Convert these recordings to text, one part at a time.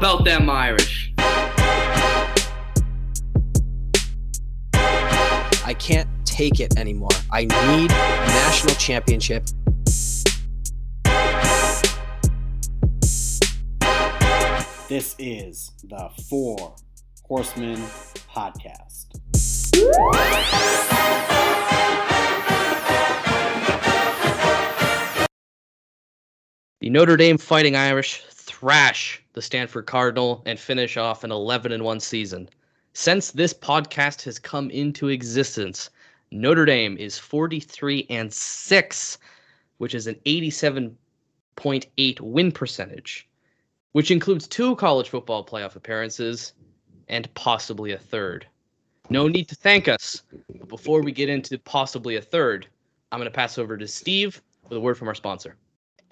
about them Irish? I can't take it anymore. I need a national championship. This is the Four Horsemen Podcast. The Notre Dame Fighting Irish thrash the Stanford Cardinal and finish off an 11 and 1 season. Since this podcast has come into existence, Notre Dame is 43 and 6, which is an 87.8 win percentage, which includes two college football playoff appearances and possibly a third. No need to thank us. But before we get into possibly a third, I'm going to pass over to Steve with a word from our sponsor.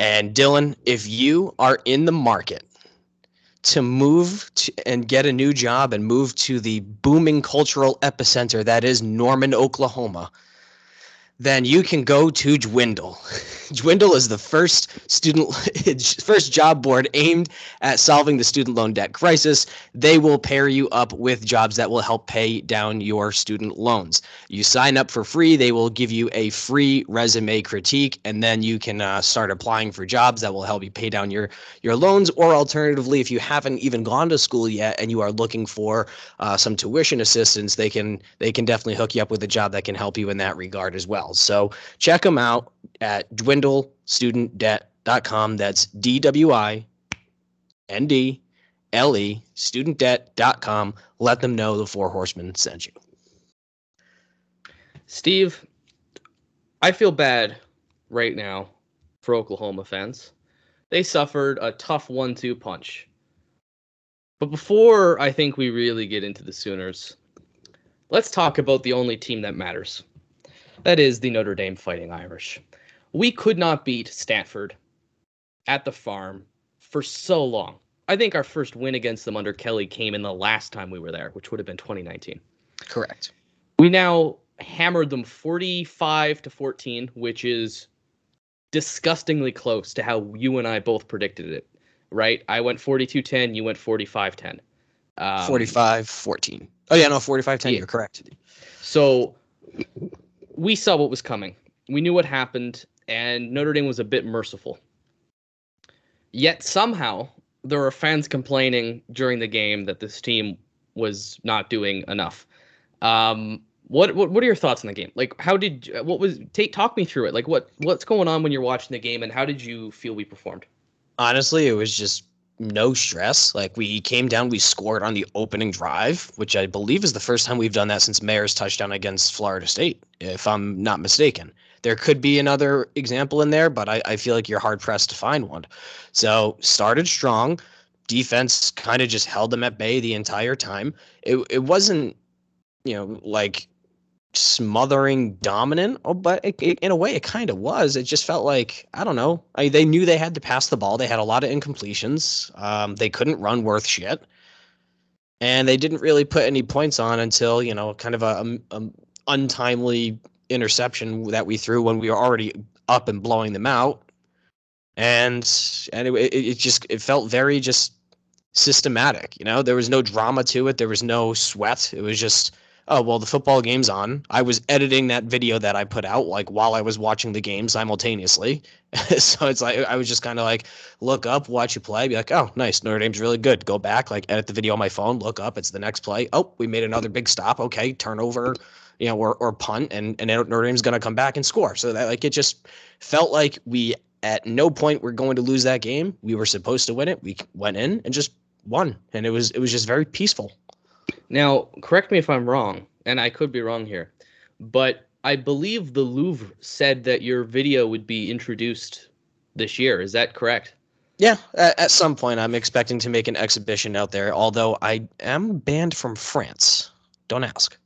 And Dylan, if you are in the market to move to, and get a new job and move to the booming cultural epicenter that is Norman, Oklahoma, then you can go to Dwindle. Dwindle is the first student first job board aimed at solving the student loan debt crisis. They will pair you up with jobs that will help pay down your student loans. You sign up for free, they will give you a free resume critique and then you can uh, start applying for jobs that will help you pay down your your loans or alternatively if you haven't even gone to school yet and you are looking for uh, some tuition assistance, they can they can definitely hook you up with a job that can help you in that regard as well. So check them out at dwindlestudentdebt.com. That's D W I N D L E studentdebt.com. Let them know the Four Horsemen sent you. Steve, I feel bad right now for Oklahoma fans. They suffered a tough one two punch. But before I think we really get into the Sooners, let's talk about the only team that matters. That is the Notre Dame Fighting Irish. We could not beat Stanford at the farm for so long. I think our first win against them under Kelly came in the last time we were there, which would have been 2019. Correct. We now hammered them 45 to 14, which is disgustingly close to how you and I both predicted it, right? I went 42 10, you went 45 10. Um, 45 14. Oh, yeah, no, 45 10. Yeah. You're correct. So we saw what was coming. We knew what happened, and Notre Dame was a bit merciful. Yet somehow there were fans complaining during the game that this team was not doing enough. Um, what, what what are your thoughts on the game? Like, how did what was take talk me through it? Like, what what's going on when you're watching the game, and how did you feel we performed? Honestly, it was just no stress. Like we came down, we scored on the opening drive, which I believe is the first time we've done that since Mayer's touchdown against Florida State, if I'm not mistaken. There could be another example in there, but I, I feel like you're hard pressed to find one. So started strong. Defense kind of just held them at bay the entire time. It it wasn't, you know, like smothering dominant oh, but it, it, in a way it kind of was. It just felt like i don't know. I, they knew they had to pass the ball. They had a lot of incompletions. Um, they couldn't run worth shit. And they didn't really put any points on until you know kind of a, a, a untimely interception that we threw when we were already up and blowing them out. And and it, it just it felt very just systematic you know? There was no drama to it. There was no sweat. It was just oh well the football game's on. I was editing that video that i put out like while i was watching the game simultaneously. So it's like i was just kind of like look up watch you play be like oh nice notre dame's really good. Go back like edit the video on my phone look up it's the next play. Oh we made another big stop. Okay turnover you know or, or punt and and notre dame's going to come back and score. So that like it just felt like we at no point we're going to lose that game. We were supposed to win it. We went in and just won. And it was it was just very peaceful now, correct me if I'm wrong, and I could be wrong here, but I believe the Louvre said that your video would be introduced this year. Is that correct? Yeah, at some point I'm expecting to make an exhibition out there, although I am banned from France. Don't ask.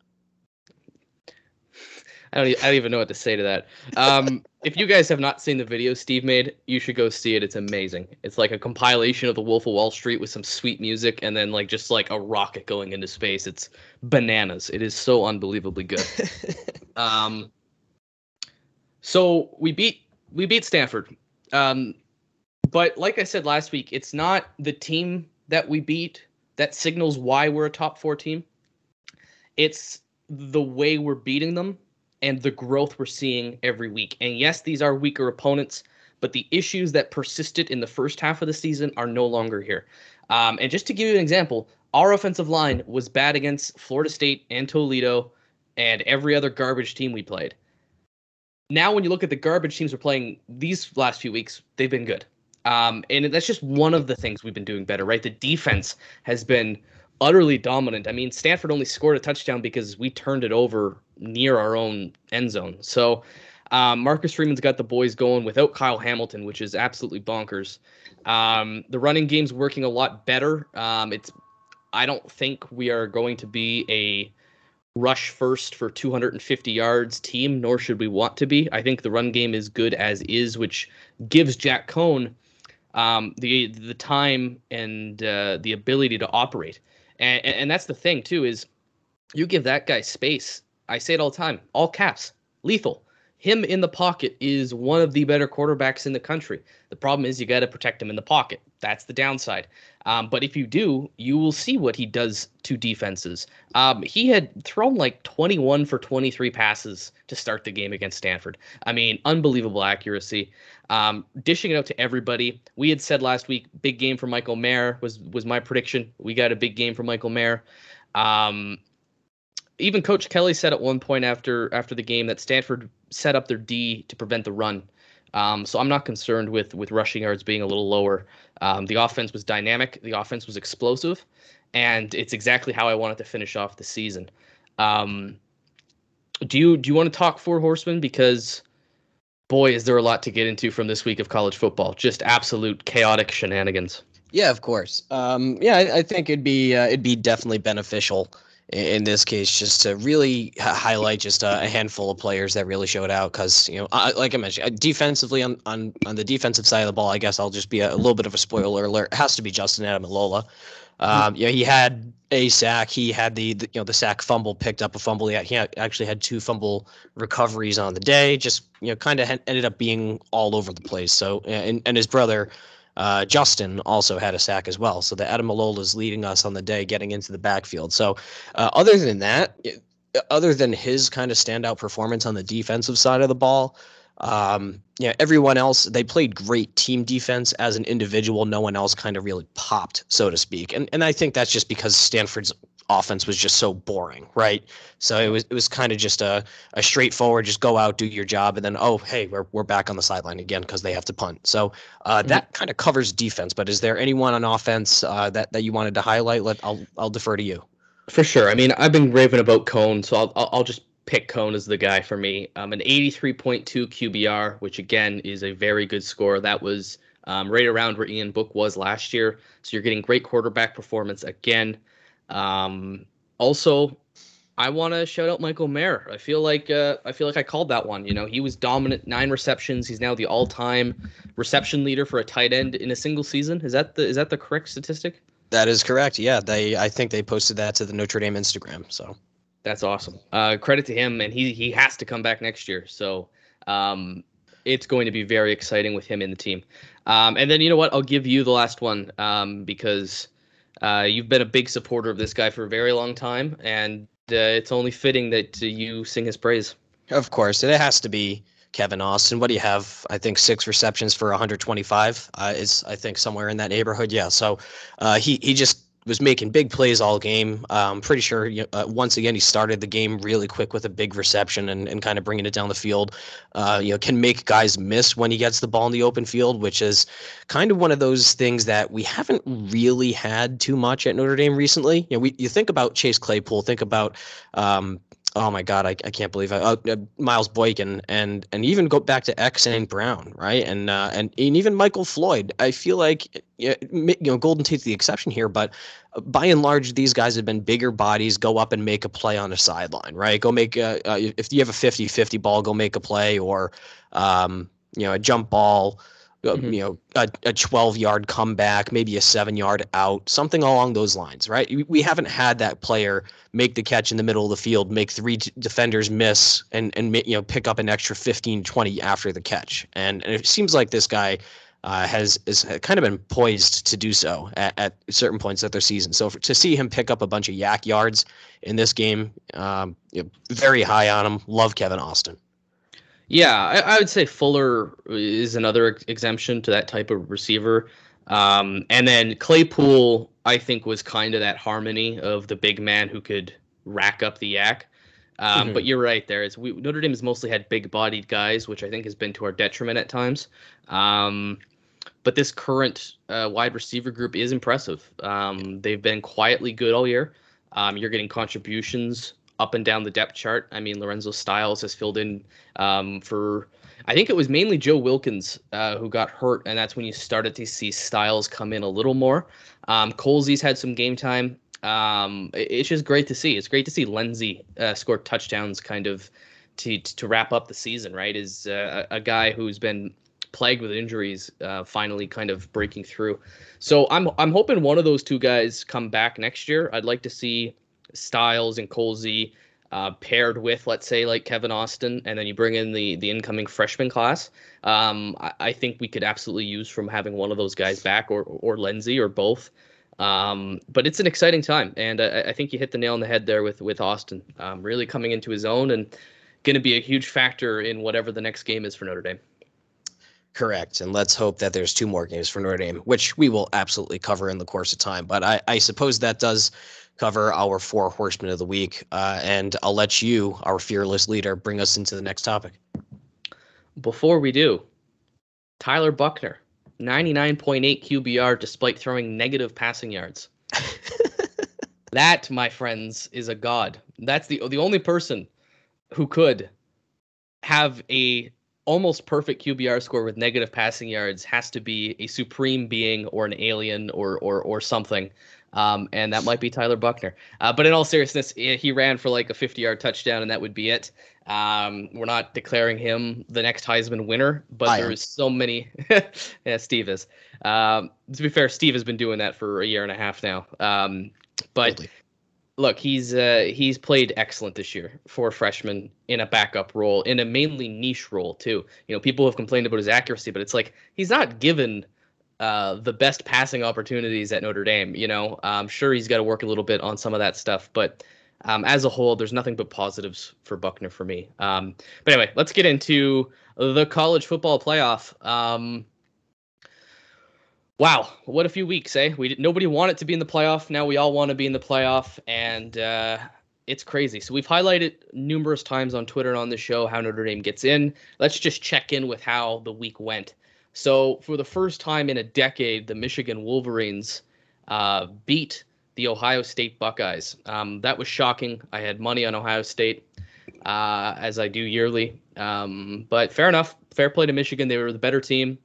I don't, I don't even know what to say to that. Um, if you guys have not seen the video Steve made, you should go see it. It's amazing. It's like a compilation of the Wolf of Wall Street with some sweet music and then like just like a rocket going into space. It's bananas. It is so unbelievably good. um, so we beat we beat Stanford. Um, but like I said last week, it's not the team that we beat that signals why we're a top four team. It's the way we're beating them and the growth we're seeing every week. And yes, these are weaker opponents, but the issues that persisted in the first half of the season are no longer here. Um, and just to give you an example, our offensive line was bad against Florida State and Toledo and every other garbage team we played. Now, when you look at the garbage teams we're playing these last few weeks, they've been good. Um, and that's just one of the things we've been doing better, right? The defense has been utterly dominant. I mean, Stanford only scored a touchdown because we turned it over near our own end zone. So um, Marcus Freeman's got the boys going without Kyle Hamilton, which is absolutely bonkers. Um, the running game's working a lot better. Um, it's I don't think we are going to be a rush first for 250 yards team, nor should we want to be. I think the run game is good as is, which gives Jack Coan um, the the time and uh, the ability to operate. And, and that's the thing too is you give that guy space. I say it all the time, all caps, lethal. Him in the pocket is one of the better quarterbacks in the country. The problem is you got to protect him in the pocket. That's the downside. Um, but if you do, you will see what he does to defenses. Um, he had thrown like 21 for 23 passes to start the game against Stanford. I mean, unbelievable accuracy. Um, dishing it out to everybody. We had said last week, big game for Michael Mayer was was my prediction. We got a big game for Michael Mayer. Um, even Coach Kelly said at one point after after the game that Stanford set up their D to prevent the run. Um, so I'm not concerned with with rushing yards being a little lower. Um, the offense was dynamic. The offense was explosive, and it's exactly how I wanted to finish off the season. Um, do you do you want to talk Four Horsemen because boy, is there a lot to get into from this week of college football. Just absolute chaotic shenanigans. Yeah, of course. Um, yeah, I, I, think it'd be uh, it'd be definitely beneficial in this case just to really highlight just a, handful of players that really showed out because you know like i mentioned uh, defensively on, on on the defensive side of the ball i guess i'll just be a, a little bit of a spoiler alert it has to be justin ademilola um, you know, he had a sack. He had the, the, you know the sack fumble picked up a fumble. He, had, he actually had two fumble recoveries on the day. Just you know, kind of ended up being all over the place. So and and his brother. Uh, Justin also had a sack as well. So the Ademilola is leading us on the day, getting into the backfield. So, uh, other than that, other than his kind of standout performance on the defensive side of the ball, um, yeah, everyone else they played great team defense as an individual. No one else kind of really popped, so to speak. And and I think that's just because Stanford's offense was just so boring, right? So it was it was kind of just a, a straightforward, just go out, do your job, and then oh hey, we're we're back on the sideline again because they have to punt. So uh, mm-hmm. that kind of covers defense. But is there anyone on offense uh, that that you wanted to highlight? Let I'll I'll defer to you. For sure. I mean, I've been raving about Coan, so I'll I'll, I'll just pick Coan as the guy for me. Um, an 83.2 QBR, which again is a very good score. That was um, right around where Ian Book was last year. So you're getting great quarterback performance again. Um, also, I want to shout out Michael Mayer. I feel like uh, I feel like I called that one. You know, he was dominant, nine receptions. He's now the all-time reception leader for a tight end in a single season. Is that the is that the correct statistic? That is correct. Yeah, they I think they posted that to the Notre Dame Instagram. So that's awesome. Uh, credit to him, and he he has to come back next year. So um, it's going to be very exciting with him in the team. Um, and then you know what? I'll give you the last one um, because uh, you've been a big supporter of this guy for a very long time, and uh, it's only fitting that you sing his praise. Of course, it has to be Kevin Austin. What do you have? I think six receptions for 125 uh, is I think somewhere in that neighborhood. Yeah. So uh, he he just was making big plays all game. I'm um, pretty sure uh, once again he started the game really quick with a big reception and, and kind of bringing it down the field. Uh, you know, can make guys miss when he gets the ball in the open field, which is kind of one of those things that we haven't really had too much at Notre Dame recently. You know, we you think about Chase Claypool, think about um, oh my god, I, I can't believe it. Uh, uh, Miles Boykin and and even go back to X and Brown, right? And uh, and and even Michael Floyd. I feel like you know Golden Tate's the exception here, but uh, by and large, these guys have been bigger bodies. Go up and make a play on a sideline, right? Go make a, uh, if you have a 50-50 ball, go make a play or um, you know a jump ball mm-hmm. you know, a, a 12 yard comeback, maybe a seven yard out, something along those lines, right? We haven't had that player make the catch in the middle of the field, make three defenders miss, and and you know pick up an extra 15, 20 after the catch. And, and it seems like this guy uh, has is kind of been poised to do so at, at certain points of their season. So for, to see him pick up a bunch of YAC yards in this game, um, you know, very high on him. Love Kevin Austin. Yeah, I, I, would say Fuller is another exemption to that type of receiver. Um, and then Claypool, I think, was kind of that harmony of the big man who could rack up the YAC. Um, mm-hmm. But you're right. There is we, Notre Dame has mostly had big-bodied guys, which I think has been to our detriment at times. Um, but this current uh, wide receiver group is impressive. Um, they've been quietly good all year. Um, you're getting contributions up and down the depth chart. I mean, Lorenzo Styles has filled in um, for. I think it was mainly Joe Wilkins uh, who got hurt, and that's when you started to see Styles come in a little more. Um, Colzie's had some game time. Um, it's just great to see. It's great to see Lenzy uh, score touchdowns, kind of to to wrap up the season. Right, is uh, a guy who's been plagued with injuries, uh, finally kind of breaking through. So I'm I'm hoping one of those two guys come back next year. I'd like to see Styles and Colzie uh, paired with, let's say, like Kevin Austin, and then you bring in the the incoming freshman class. Um, I, I, think we could absolutely use from having one of those guys back, or or Lenzy, or both. Um, but it's an exciting time, and I, I, think you hit the nail on the head there with with Austin, um, really coming into his own and going to be a huge factor in whatever the next game is for Notre Dame. Correct. And let's hope that there's two more games for Notre Dame, which we will absolutely cover in the course of time. But I, I suppose that does cover our four horsemen of the week. Uh, and I'll let you, our fearless leader, bring us into the next topic. Before we do, Tyler Buchner, 99.8 QBR despite throwing negative passing yards. that, my friends, is a god. That's the the only person who could have a almost perfect QBR score with negative passing yards has to be a supreme being or an alien or or or something. Um, and that might be Tyler Buchner. Uh, but in all seriousness, he ran for like a 50 yard touchdown, and that would be it. Um, we're not declaring him the next Heisman winner, but there's so many. yeah, Steve is. Um, to be fair, Steve has been doing that for a year and a half now. Um, but totally look, he's uh, he's played excellent this year for a freshman in a backup role, in a mainly niche role too. You know, people have complained about his accuracy, but it's like he's not given uh, the best passing opportunities at Notre Dame. You know, I'm sure he's got to work a little bit on some of that stuff, but um, as a whole, there's nothing but positives for Buchner for me. Um, but anyway, let's get into the college football playoff. Um, wow, what a few weeks, eh? We nobody wanted to be in the playoff. Now we all want to be in the playoff, and uh, it's crazy. So we've highlighted numerous times on Twitter and on the show how Notre Dame gets in. Let's just check in with how the week went. So for the first time in a decade, the Michigan Wolverines uh, beat the Ohio State Buckeyes. Um, that was shocking. I had money on Ohio State, uh, as I do yearly. Um, but fair enough. Fair play to Michigan. They were the better team.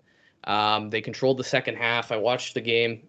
Um, they controlled the second half. I watched the game.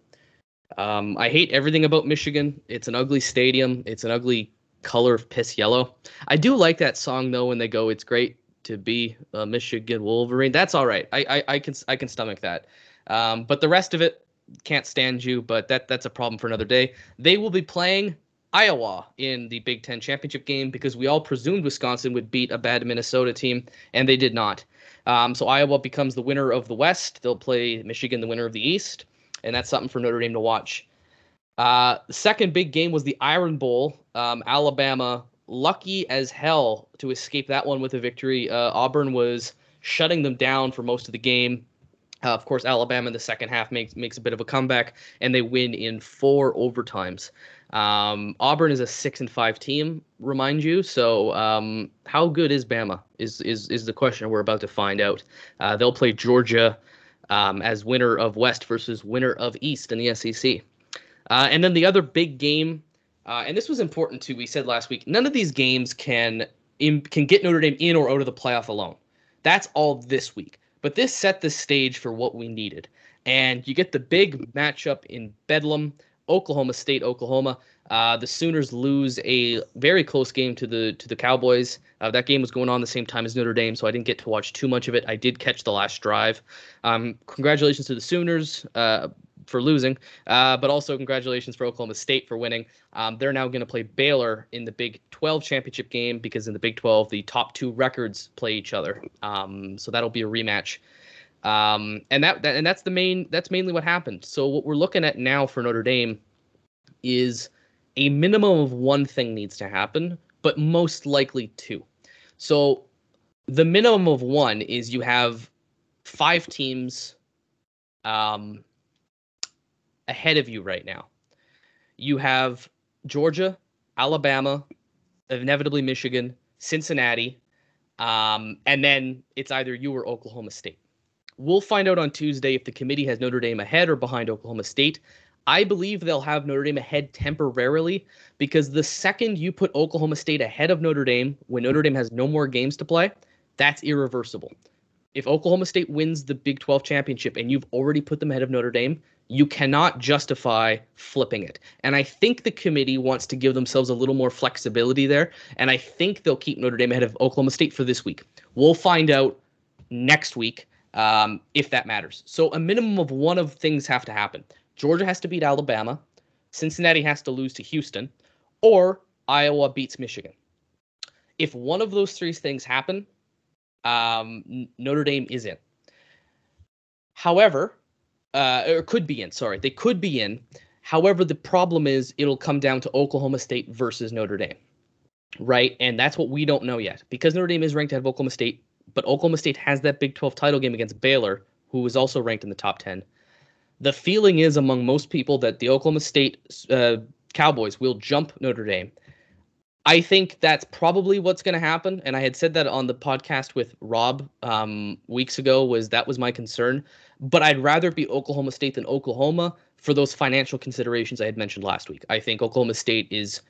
Um, I hate everything about Michigan. It's an ugly stadium. It's an ugly color of piss yellow. I do like that song though when they go, "It's great to be a Michigan Wolverine." That's all right. I I, I can I can stomach that. Um, but the rest of it can't stand you. But that that's a problem for another day. They will be playing Iowa in the Big Ten championship game because we all presumed Wisconsin would beat a bad Minnesota team, and they did not. Um, so Iowa becomes the winner of the West. They'll play Michigan, the winner of the East, and that's something for Notre Dame to watch. Uh, the second big game was the Iron Bowl. Um, Alabama, lucky as hell to escape that one with a victory. Uh, Auburn was shutting them down for most of the game. Uh, of course, Alabama in the second half makes makes a bit of a comeback, and they win in four overtimes. Um, Auburn is a six and five team, remind you. So, um, how good is Bama? Is is is the question we're about to find out. Uh, they'll play Georgia um, as winner of West versus winner of East in the SEC. Uh, and then the other big game, uh, and this was important too. We said last week, none of these games can in, can get Notre Dame in or out of the playoff alone. That's all this week. But this set the stage for what we needed. And you get the big matchup in Bedlam Oklahoma State, Oklahoma. Uh, the Sooners lose a very close game to the to the Cowboys. Uh, that game was going on the same time as Notre Dame, so I didn't get to watch too much of it. I did catch the last drive. Um, congratulations to the Sooners uh, for losing, uh, but also congratulations for Oklahoma State for winning. Um, they're now going to play Baylor in the Big 12 championship game because in the Big 12 the top two records play each other. Um, so that'll be a rematch. Um, and that, that and that's the main that's mainly what happened. So what we're looking at now for Notre Dame is a minimum of one thing needs to happen, but most likely two. So the minimum of one is you have five teams um, ahead of you right now. You have Georgia, Alabama, inevitably Michigan, Cincinnati, um, and then it's either you or Oklahoma State. We'll find out on Tuesday if the committee has Notre Dame ahead or behind Oklahoma State. I believe they'll have Notre Dame ahead temporarily because the second you put Oklahoma State ahead of Notre Dame when Notre Dame has no more games to play, that's irreversible. If Oklahoma State wins the Big 12 championship and you've already put them ahead of Notre Dame, you cannot justify flipping it. And I think the committee wants to give themselves a little more flexibility there. And I think they'll keep Notre Dame ahead of Oklahoma State for this week. We'll find out next week um, if that matters. So a minimum of one of things have to happen. Georgia has to beat Alabama, Cincinnati has to lose to Houston, or Iowa beats Michigan. If one of those three things happen, um, Notre Dame is in. However, uh, or could be in. Sorry, they could be in. However, the problem is it'll come down to Oklahoma State versus Notre Dame, right? And that's what we don't know yet because Notre Dame is ranked ahead of Oklahoma State, but Oklahoma State has that Big 12 title game against Baylor, who is also ranked in the top 10. The feeling is among most people that the Oklahoma State uh, Cowboys will jump Notre Dame. I think that's probably what's going to happen, and I had said that on the podcast with Rob um, weeks ago. Was that was my concern? but I'd rather be Oklahoma State than Oklahoma for those financial considerations I had mentioned last week. I think Oklahoma State is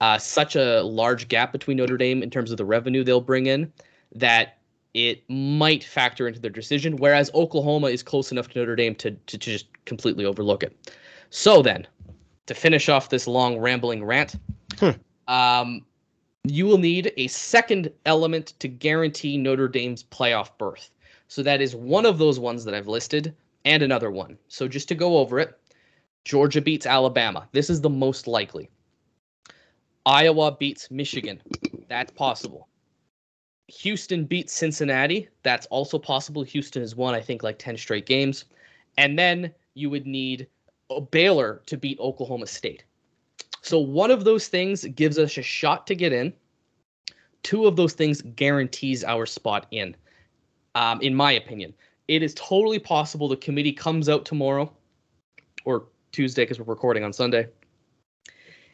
uh, such a large gap between Notre Dame in terms of the revenue they'll bring in that it might factor into their decision, whereas Oklahoma is close enough to Notre Dame to, to, to just completely overlook it. So then, to finish off this long rambling rant, hmm. um, you will need a second element to guarantee Notre Dame's playoff berth. So that is one of those ones that I've listed and another one. So just to go over it, Georgia beats Alabama. This is the most likely. Iowa beats Michigan. That's possible. Houston beats Cincinnati. That's also possible. Houston has won, I think, like 10 straight games. And then you would need Baylor to beat Oklahoma State. So one of those things gives us a shot to get in. Two of those things guarantees our spot in um, in my opinion. It is totally possible the committee comes out tomorrow or Tuesday because we're recording on Sunday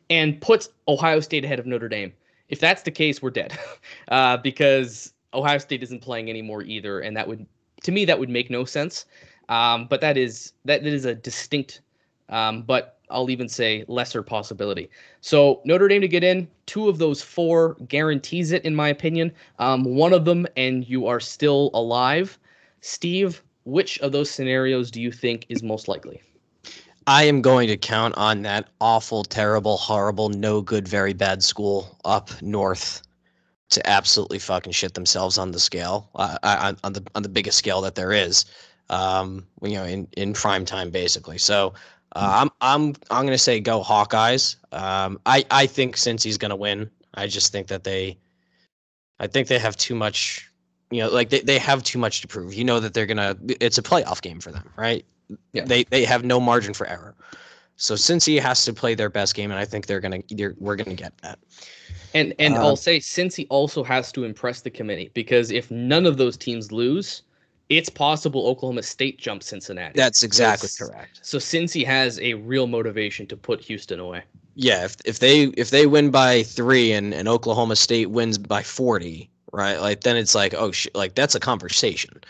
and puts Ohio State ahead of Notre Dame. If that's the case, we're dead uh, because Ohio State isn't playing anymore either, and that would, to me, that would make no sense. Um, but that is that, that is a distinct, um, but I'll even say lesser possibility. So Notre Dame to get in, two of those four guarantees it, in my opinion. Um, one of them, and you are still alive. Steve, which of those scenarios do you think is most likely? I am going to count on that awful, terrible, horrible, no good, very bad school up north to absolutely fucking shit themselves on the scale, uh, on, on the on the biggest scale that there is, um, you know, in in prime time, basically. So uh, I'm I'm I'm gonna say go Hawkeyes. Um, I I think Cincy's gonna win, I just think that they, I think they have too much. You know, like they, they have too much to prove. You know that they're gonna. It's a playoff game for them, right? Yeah. They they have no margin for error. So Cincy has to play their best game, and I think they're gonna, they're, we're gonna get that. And and uh, I'll say Cincy also has to impress the committee because if none of those teams lose, it's possible Oklahoma State jumps Cincinnati. That's exactly so, correct. So Cincy has a real motivation to put Houston away. Yeah, if if they if they win by three and, and Oklahoma State wins by forty, right? Like then it's like oh sh- like that's a conversation.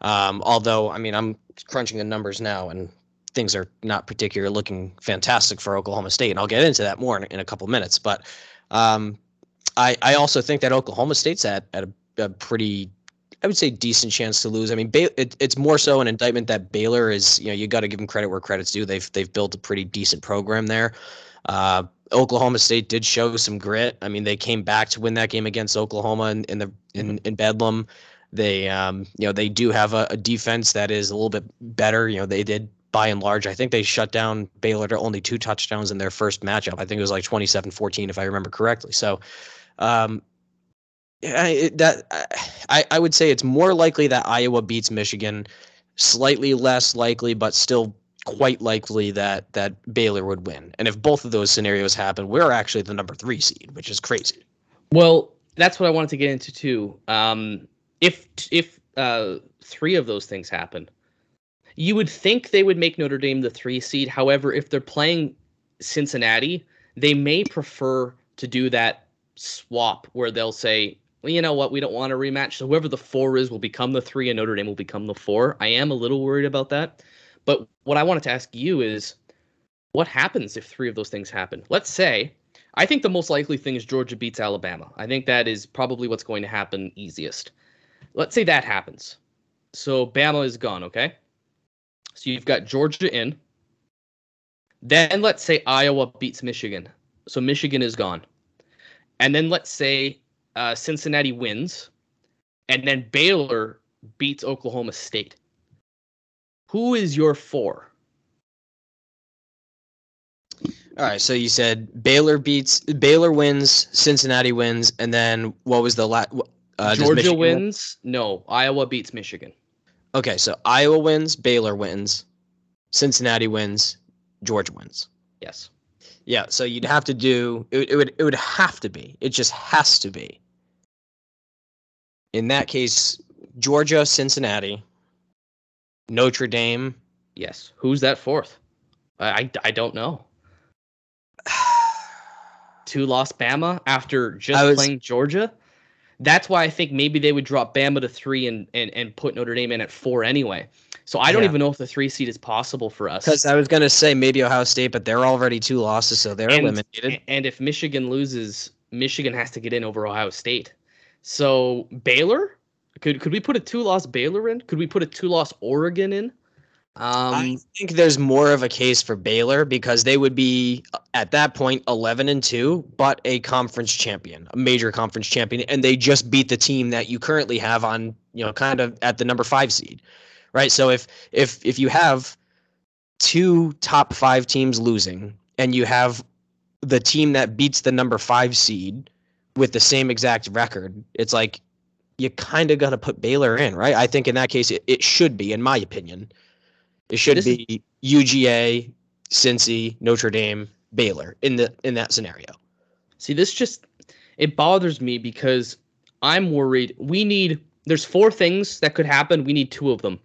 Um, although I mean I'm crunching the numbers now and things are not particularly looking fantastic for Oklahoma State, and I'll get into that more in, in a couple minutes. But um, I I also think that Oklahoma State's at at a, a pretty I would say decent chance to lose. I mean, it, it's more so an indictment that Baylor is. You know, you got to give them credit where credit's due. They've they've built a pretty decent program there. Uh, Oklahoma State did show some grit. I mean, they came back to win that game against Oklahoma in, in the in, in Bedlam. They um, you know they do have a, a defense that is a little bit better. You know, they did by and large. I think they shut down Baylor to only two touchdowns in their first matchup. I think it was like 27-14 if I remember correctly. So um, I, that I, I would say it's more likely that Iowa beats Michigan slightly less likely, but still quite likely that that Baylor would win. And if both of those scenarios happen, we're actually the number three seed, which is crazy. Well, that's what I wanted to get into too. Um, if if uh, three of those things happen, you would think they would make Notre Dame the three seed. However, if they're playing Cincinnati, they may prefer to do that swap where they'll say, well, you know what, we don't want a rematch. So whoever the four is will become the three, and Notre Dame will become the four. I am a little worried about that. But what I wanted to ask you is, what happens if three of those things happen? Let's say, I think the most likely thing is Georgia beats Alabama. I think that is probably what's going to happen easiest. Let's say that happens. So Bama is gone, okay? So you've got Georgia in. Then let's say Iowa beats Michigan. So Michigan is gone. And then let's say uh, Cincinnati wins. And then Baylor beats Oklahoma State. Who is your four? All right, so you said Baylor beats Baylor wins, Cincinnati wins, and then what was the last? Uh, Georgia wins. Win? No, Iowa beats Michigan. Okay, so Iowa wins, Baylor wins, Cincinnati wins, Georgia wins. Yes. Yeah, so you'd have to do it, it would it would have to be. It just has to be. In that case, Georgia, Cincinnati, Notre Dame. Yes. Who's that fourth? I I, I don't know. Two lost Bama after just was, playing Georgia. That's why I think maybe they would drop Bama to three and, and, and put Notre Dame in at four anyway. So I don't yeah. even know if the three seed is possible for us. Because I was going to say maybe Ohio State, but they're already two losses, so they're and, eliminated. And if Michigan loses, Michigan has to get in over Ohio State. So Baylor, could could we put a two loss Baylor in? Could we put a two loss Oregon in? Um, I think there's more of a case for Baylor because they would be at that point 11 and 2, but a conference champion, a major conference champion, and they just beat the team that you currently have on, you know, kind of at the number five seed, right? So if if if you have two top five teams losing, and you have the team that beats the number five seed with the same exact record, it's like you kind of got to put Baylor in, right? I think in that case it, it should be, in my opinion. It should this be UGA, Cincy, Notre Dame, Baylor in the in that scenario. See, this just it bothers me because I'm worried. We need there's four things that could happen. We need two of them.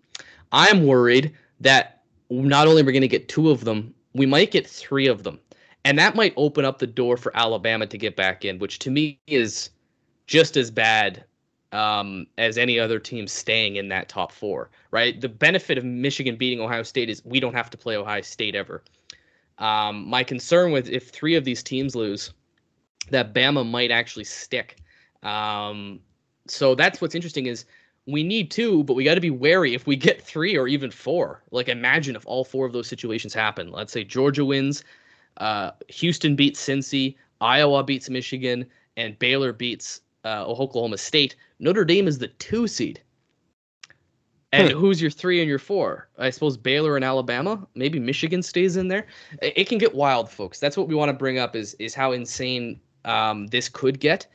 I'm worried that not only we're we going to get two of them, we might get three of them. And that might open up the door for Alabama to get back in, which to me is just as bad um, as any other team staying in that top four, right? The benefit of Michigan beating Ohio State is we don't have to play Ohio State ever. Um, my concern with if three of these teams lose, that Bama might actually stick. Um, so that's what's interesting is we need two, but we got to be wary if we get three or even four. Like imagine if all four of those situations happen. Let's say Georgia wins, uh, Houston beats Cincy, Iowa beats Michigan, and Baylor beats uh, Oklahoma State. Notre Dame is the two seed. And hmm. who's your three and your four? I suppose Baylor and Alabama. Maybe Michigan stays in there. It can get wild, folks. That's what we want to bring up is is how insane um, this could get,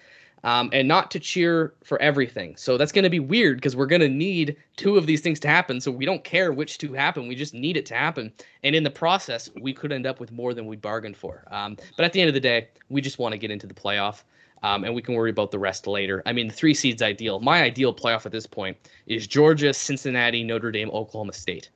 um, and not to cheer for everything. So that's going to be weird because we're going to need two of these things to happen. So we don't care which two happen. We just need it to happen. And in the process, we could end up with more than we bargained for. Um, but at the end of the day, we just want to get into the playoff um, and we can worry about the rest later. I mean, the three seeds ideal. My ideal playoff at this point is Georgia, Cincinnati, Notre Dame, Oklahoma State.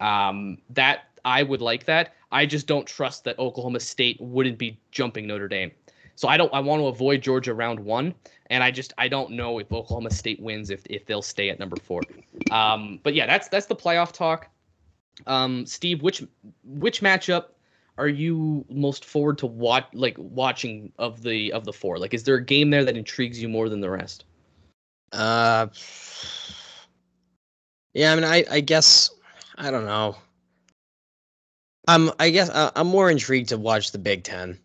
Um, that I would like that. I just don't trust that Oklahoma State wouldn't be jumping Notre Dame. So I don't. I want to avoid Georgia round one, and I just I don't know if Oklahoma State wins if if they'll stay at number four. Um, but yeah, that's that's the playoff talk. Um, Steve, which which matchup are you most forward to watch like watching of the of the four? Like, is there a game there that intrigues you more than the rest? Uh, yeah. I mean, I I guess I don't know. I'm I guess uh, I'm more intrigued to watch the Big Ten,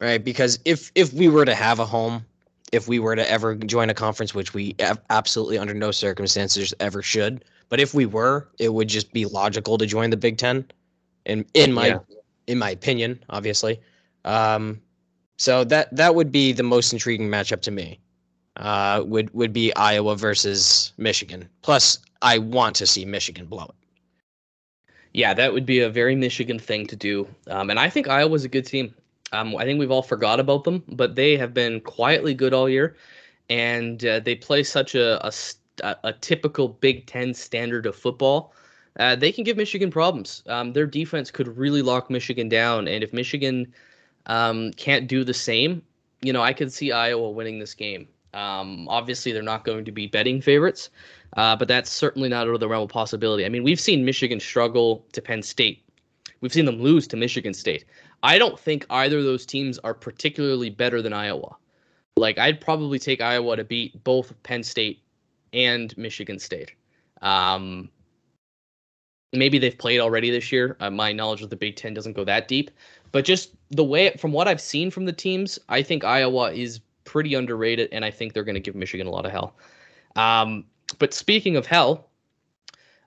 right? Because if if we were to have a home, if we were to ever join a conference, which we absolutely under no circumstances ever should, but if we were, it would just be logical to join the Big Ten. In in my yeah in my opinion, obviously. Um, so that that would be the most intriguing matchup to me. uh, would would be Iowa versus Michigan. Plus, I want to see Michigan blow it. Yeah, that would be a very Michigan thing to do. Um, and I think Iowa's a good team. Um, I think we've all forgot about them, but they have been quietly good all year, and uh, they play such a, a a typical Big Ten standard of football. Uh, they can give Michigan problems. Um, their defense could really lock Michigan down, and if Michigan um, can't do the same, you know, I could see Iowa winning this game. Um, obviously, they're not going to be betting favorites, uh, but that's certainly not out of the realm of possibility. I mean, we've seen Michigan struggle to Penn State. We've seen them lose to Michigan State. I don't think either of those teams are particularly better than Iowa. Like, I'd probably take Iowa to beat both Penn State and Michigan State. Um, maybe they've played already this year. Uh, my knowledge of the Big Ten doesn't go that deep, but just the way, from what I've seen from the teams, I think Iowa is pretty underrated, and I think they're going to give Michigan a lot of hell. Um, but speaking of hell,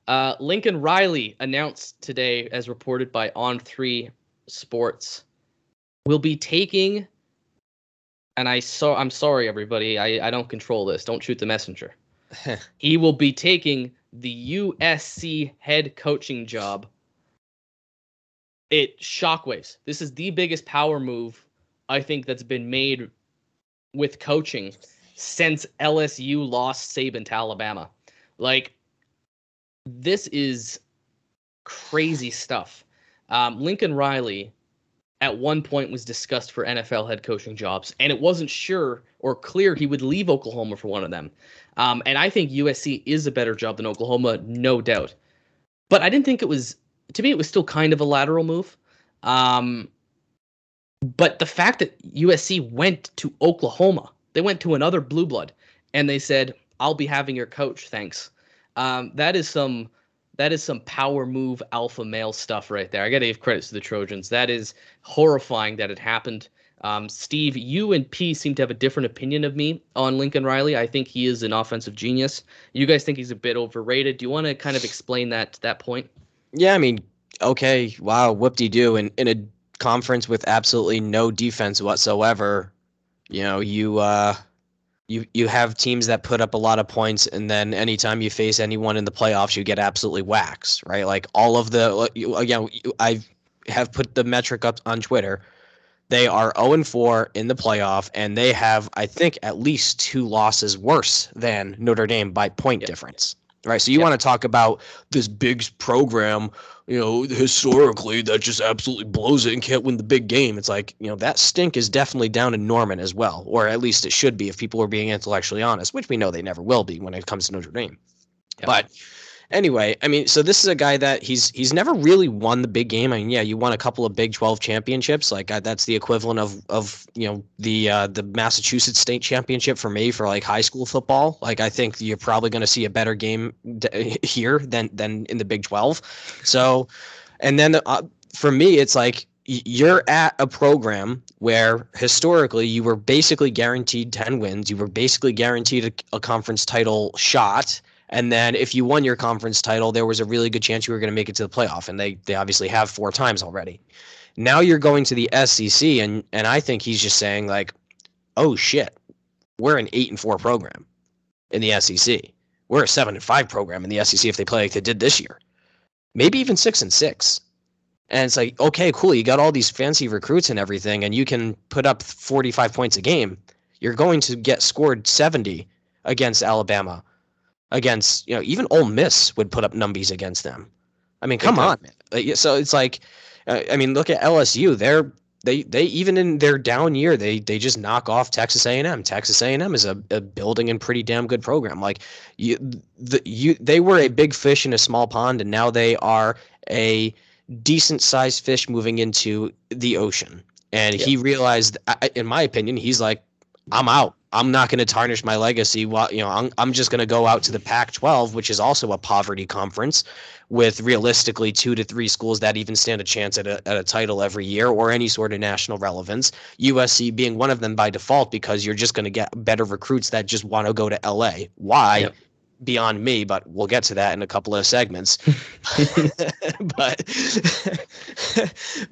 uh, Lincoln Riley announced today, as reported by On Three Sports, will be taking. And I saw. I'm sorry, everybody. I, I don't control this. Don't shoot the messenger. he will be taking the USC head coaching job. It shockwaves. This is the biggest power move I think that's been made with coaching since LSU lost Saban to Alabama. Like, this is crazy stuff. Um, Lincoln Riley at one point was discussed for NFL head coaching jobs, and it wasn't sure or clear he would leave Oklahoma for one of them. Um, and I think USC is a better job than Oklahoma, no doubt. But I didn't think it was, to me, it was still kind of a lateral move. Um, but the fact that USC went to Oklahoma, they went to another blue blood, and they said, "I'll be having your coach, thanks." Um, that is some that is some power move alpha male stuff right there. I got to give credit to the Trojans. That is horrifying that it happened. Um, Steve, you and P seem to have a different opinion of me on Lincoln Riley. I think he is an offensive genius. You guys think he's a bit overrated. Do you want to kind of explain that that point? Yeah, I mean, okay, wow, whoop de doo. In in a conference with absolutely no defense whatsoever, you know, you uh, you you have teams that put up a lot of points, and then anytime you face anyone in the playoffs, you get absolutely waxed, right? Like all of the again, I have put the metric up on Twitter. They are 0 4 in the playoff, and they have, I think, at least two losses worse than Notre Dame by point yep. difference. Right. So you yep. want to talk about this big program you know, historically that just absolutely blows it and can't win the big game. It's like, you know, that stink is definitely down in Norman as well, or at least it should be if people are being intellectually honest, which we know they never will be when it comes to Notre Dame. Yep. But anyway, I mean, so this is a guy that he's he's never really won the big game. I mean, yeah, you won a couple of Big 12 championships, like uh, that's the equivalent of of you know the uh, the Massachusetts state championship for me for like high school football. Like I think you're probably going to see a better game d- here than than in the Big 12. So, and then uh, for me, it's like you're at a program where historically you were basically guaranteed 10 wins you were basically guaranteed a, a conference title shot and then if you won your conference title, there was a really good chance you were going to make it to the playoff. And they, they obviously have four times already. Now you're going to the SEC, and, and I think he's just saying, like, oh shit, we're an eight and four program in the SEC. We're a seven and five program in the SEC if they play like they did this year. Maybe even six and six. And it's like, okay, cool. You got all these fancy recruits and everything, and you can put up 45 points a game. You're going to get scored 70 against Alabama against you know even Ole Miss would put up numbies against them. I mean, come on. So it's like, uh, I mean, look at LSU. They're they they even in their down year they they just knock off Texas A&M. Texas A&M is a, a building and pretty damn good program. Like you the you they were a big fish in a small pond and now they are a decent sized fish moving into the ocean. And yeah. he realized in my opinion he's like I'm out. I'm not going to tarnish my legacy. While you know, I'm, I'm just going to go out to the Pac-12, which is also a poverty conference, with realistically two to three schools that even stand a chance at a, at a title every year or any sort of national relevance. USC being one of them by default because you're just going to get better recruits that just want to go to LA. Why? Yep. Beyond me, but we'll get to that in a couple of segments. but,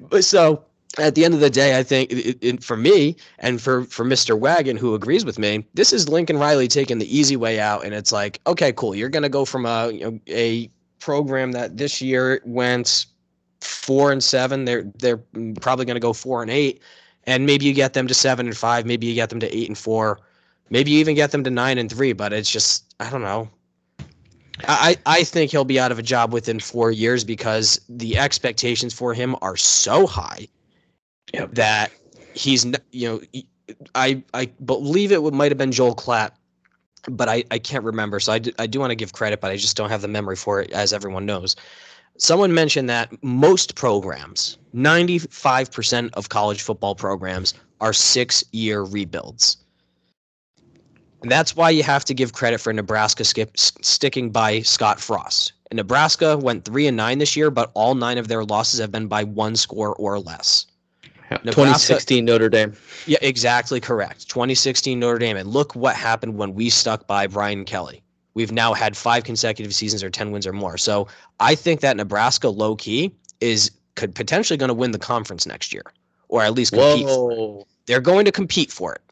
but so at the end of the day, I think it, it, for me and for for Mr. Wagon, who agrees with me, this is Lincoln Riley taking the easy way out, and it's like, okay, cool, you're gonna go from a you know, a program that this year went four and seven. They're they're probably gonna go four and eight, and maybe you get them to seven and five, maybe you get them to eight and four, maybe you even get them to nine and three. But it's just I don't know. I, I think he'll be out of a job within four years because the expectations for him are so high yep. that he's you know I I believe it might have been Joel Klatt, but I, I can't remember. So I do, I do want to give credit, but I just don't have the memory for it, as everyone knows. Someone mentioned that most programs, 95% of college football programs, are six year rebuilds. And that's why you have to give credit for Nebraska skip, sticking by Scott Frost. And Nebraska went three and nine this year, but all nine of their losses have been by one score or less. Nebraska, 2016 Notre Dame. Yeah, exactly correct. 2016 Notre Dame. And look what happened when we stuck by Brian Kelly. We've now had five consecutive seasons or 10 wins or more. So I think that Nebraska low key is could potentially going to win the conference next year or at least compete Whoa. They're going to compete for it.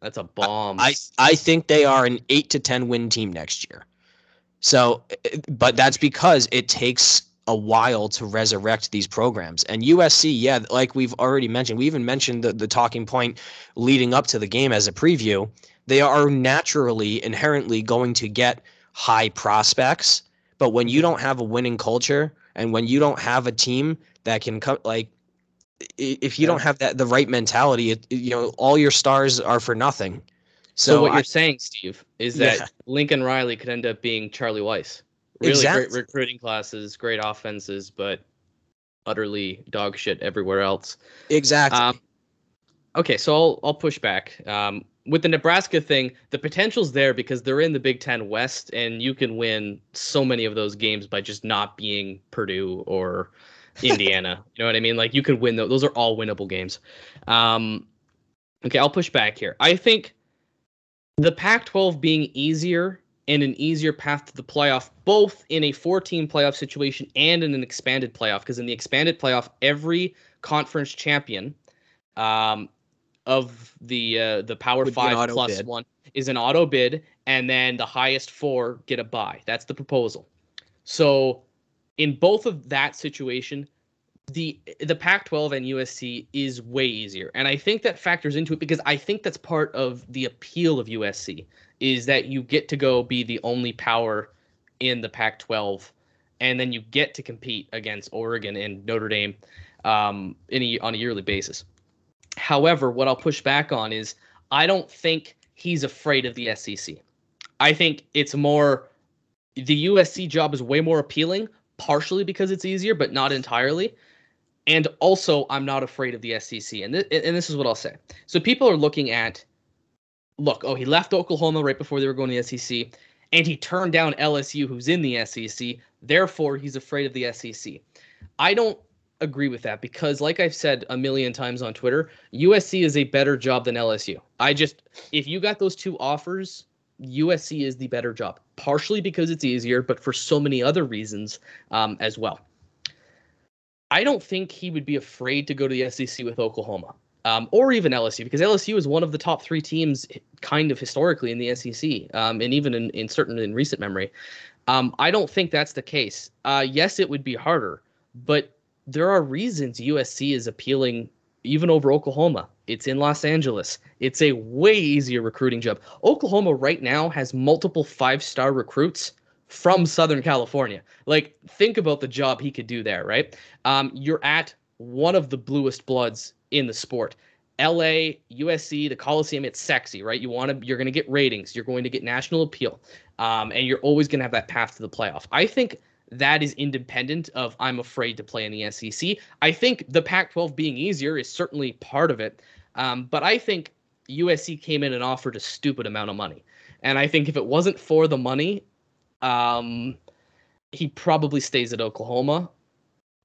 That's a bomb. I, I think they are an 8 to 10 win team next year. So eh, eh, but that's because it takes a while to resurrect these programs. And USC, yeah, like we've already mentioned, we even mentioned the, the talking point leading up to the game as a preview. They are naturally, inherently going to get high prospects. But when you don't have a winning culture and when you don't have a team that can come, like, if you yeah. don't have that the right mentality, it, you know, all your stars are for nothing. So, so what I, you're saying, Steve, is that yeah. Lincoln Riley could end up being Charlie Weis. Really exactly. great recruiting classes, great offenses, but utterly dog shit everywhere else. Exactly. Um, okay, so I'll I'll push back. Um, with the Nebraska thing, the potential's there because they're in the Big Ten West, and you can win so many of those games by just not being Purdue or Indiana. you know what I mean? Like you could win those. Those are all winnable games. Um, okay, I'll push back here. I think the Pac-12 being easier and an easier path to the playoff, both in a four team playoff situation and in an expanded playoff. Because in the expanded playoff, every conference champion um, of the uh, the Power Would Five plus bid. one is an auto bid, and then the highest four get a buy. That's the proposal. So, in both of that situation, the the Pac-12 and USC is way easier, and I think that factors into it because I think that's part of the appeal of USC is that you get to go be the only power in the Pac 12, and then you get to compete against Oregon and Notre Dame um, a, on a yearly basis. However, what I'll push back on is I don't think he's afraid of the SEC. I think it's more the USC job is way more appealing, partially because it's easier, but not entirely. And also, I'm not afraid of the SEC. And, th- and this is what I'll say. So people are looking at look, oh, he left Oklahoma right before they were going to the SEC, and he turned down LSU, who's in the SEC. Therefore, he's afraid of the SEC. I don't agree with that because, like I've said a million times on Twitter, USC is a better job than LSU. I just, if you got those two offers, USC is the better job, partially because it's easier, but for so many other reasons um, as well. I don't think he would be afraid to go to the SEC with Oklahoma um, or even LSU, because LSU is one of the top three teams, kind of historically in the SEC, um, and even in, in certain in recent memory. Um, I don't think that's the case. Uh, yes, it would be harder, but there are reasons USC is appealing even over Oklahoma. It's in Los Angeles. It's a way easier recruiting job. Oklahoma right now has multiple five star recruits from Southern California. Like, think about the job he could do there, right? Um, you're at one of the bluest bloods in the sport. LA, USC, the Coliseum, it's sexy, right? You want to, you're going to get ratings, you're going to get national appeal, um, and you're always going to have that path to the playoff. I think that is independent of I'm afraid to play in the SEC. I think the Pac-12 being easier is certainly part of it, um, but I think USC came in and offered a stupid amount of money, and I think if it wasn't for the money, um, he probably stays at Oklahoma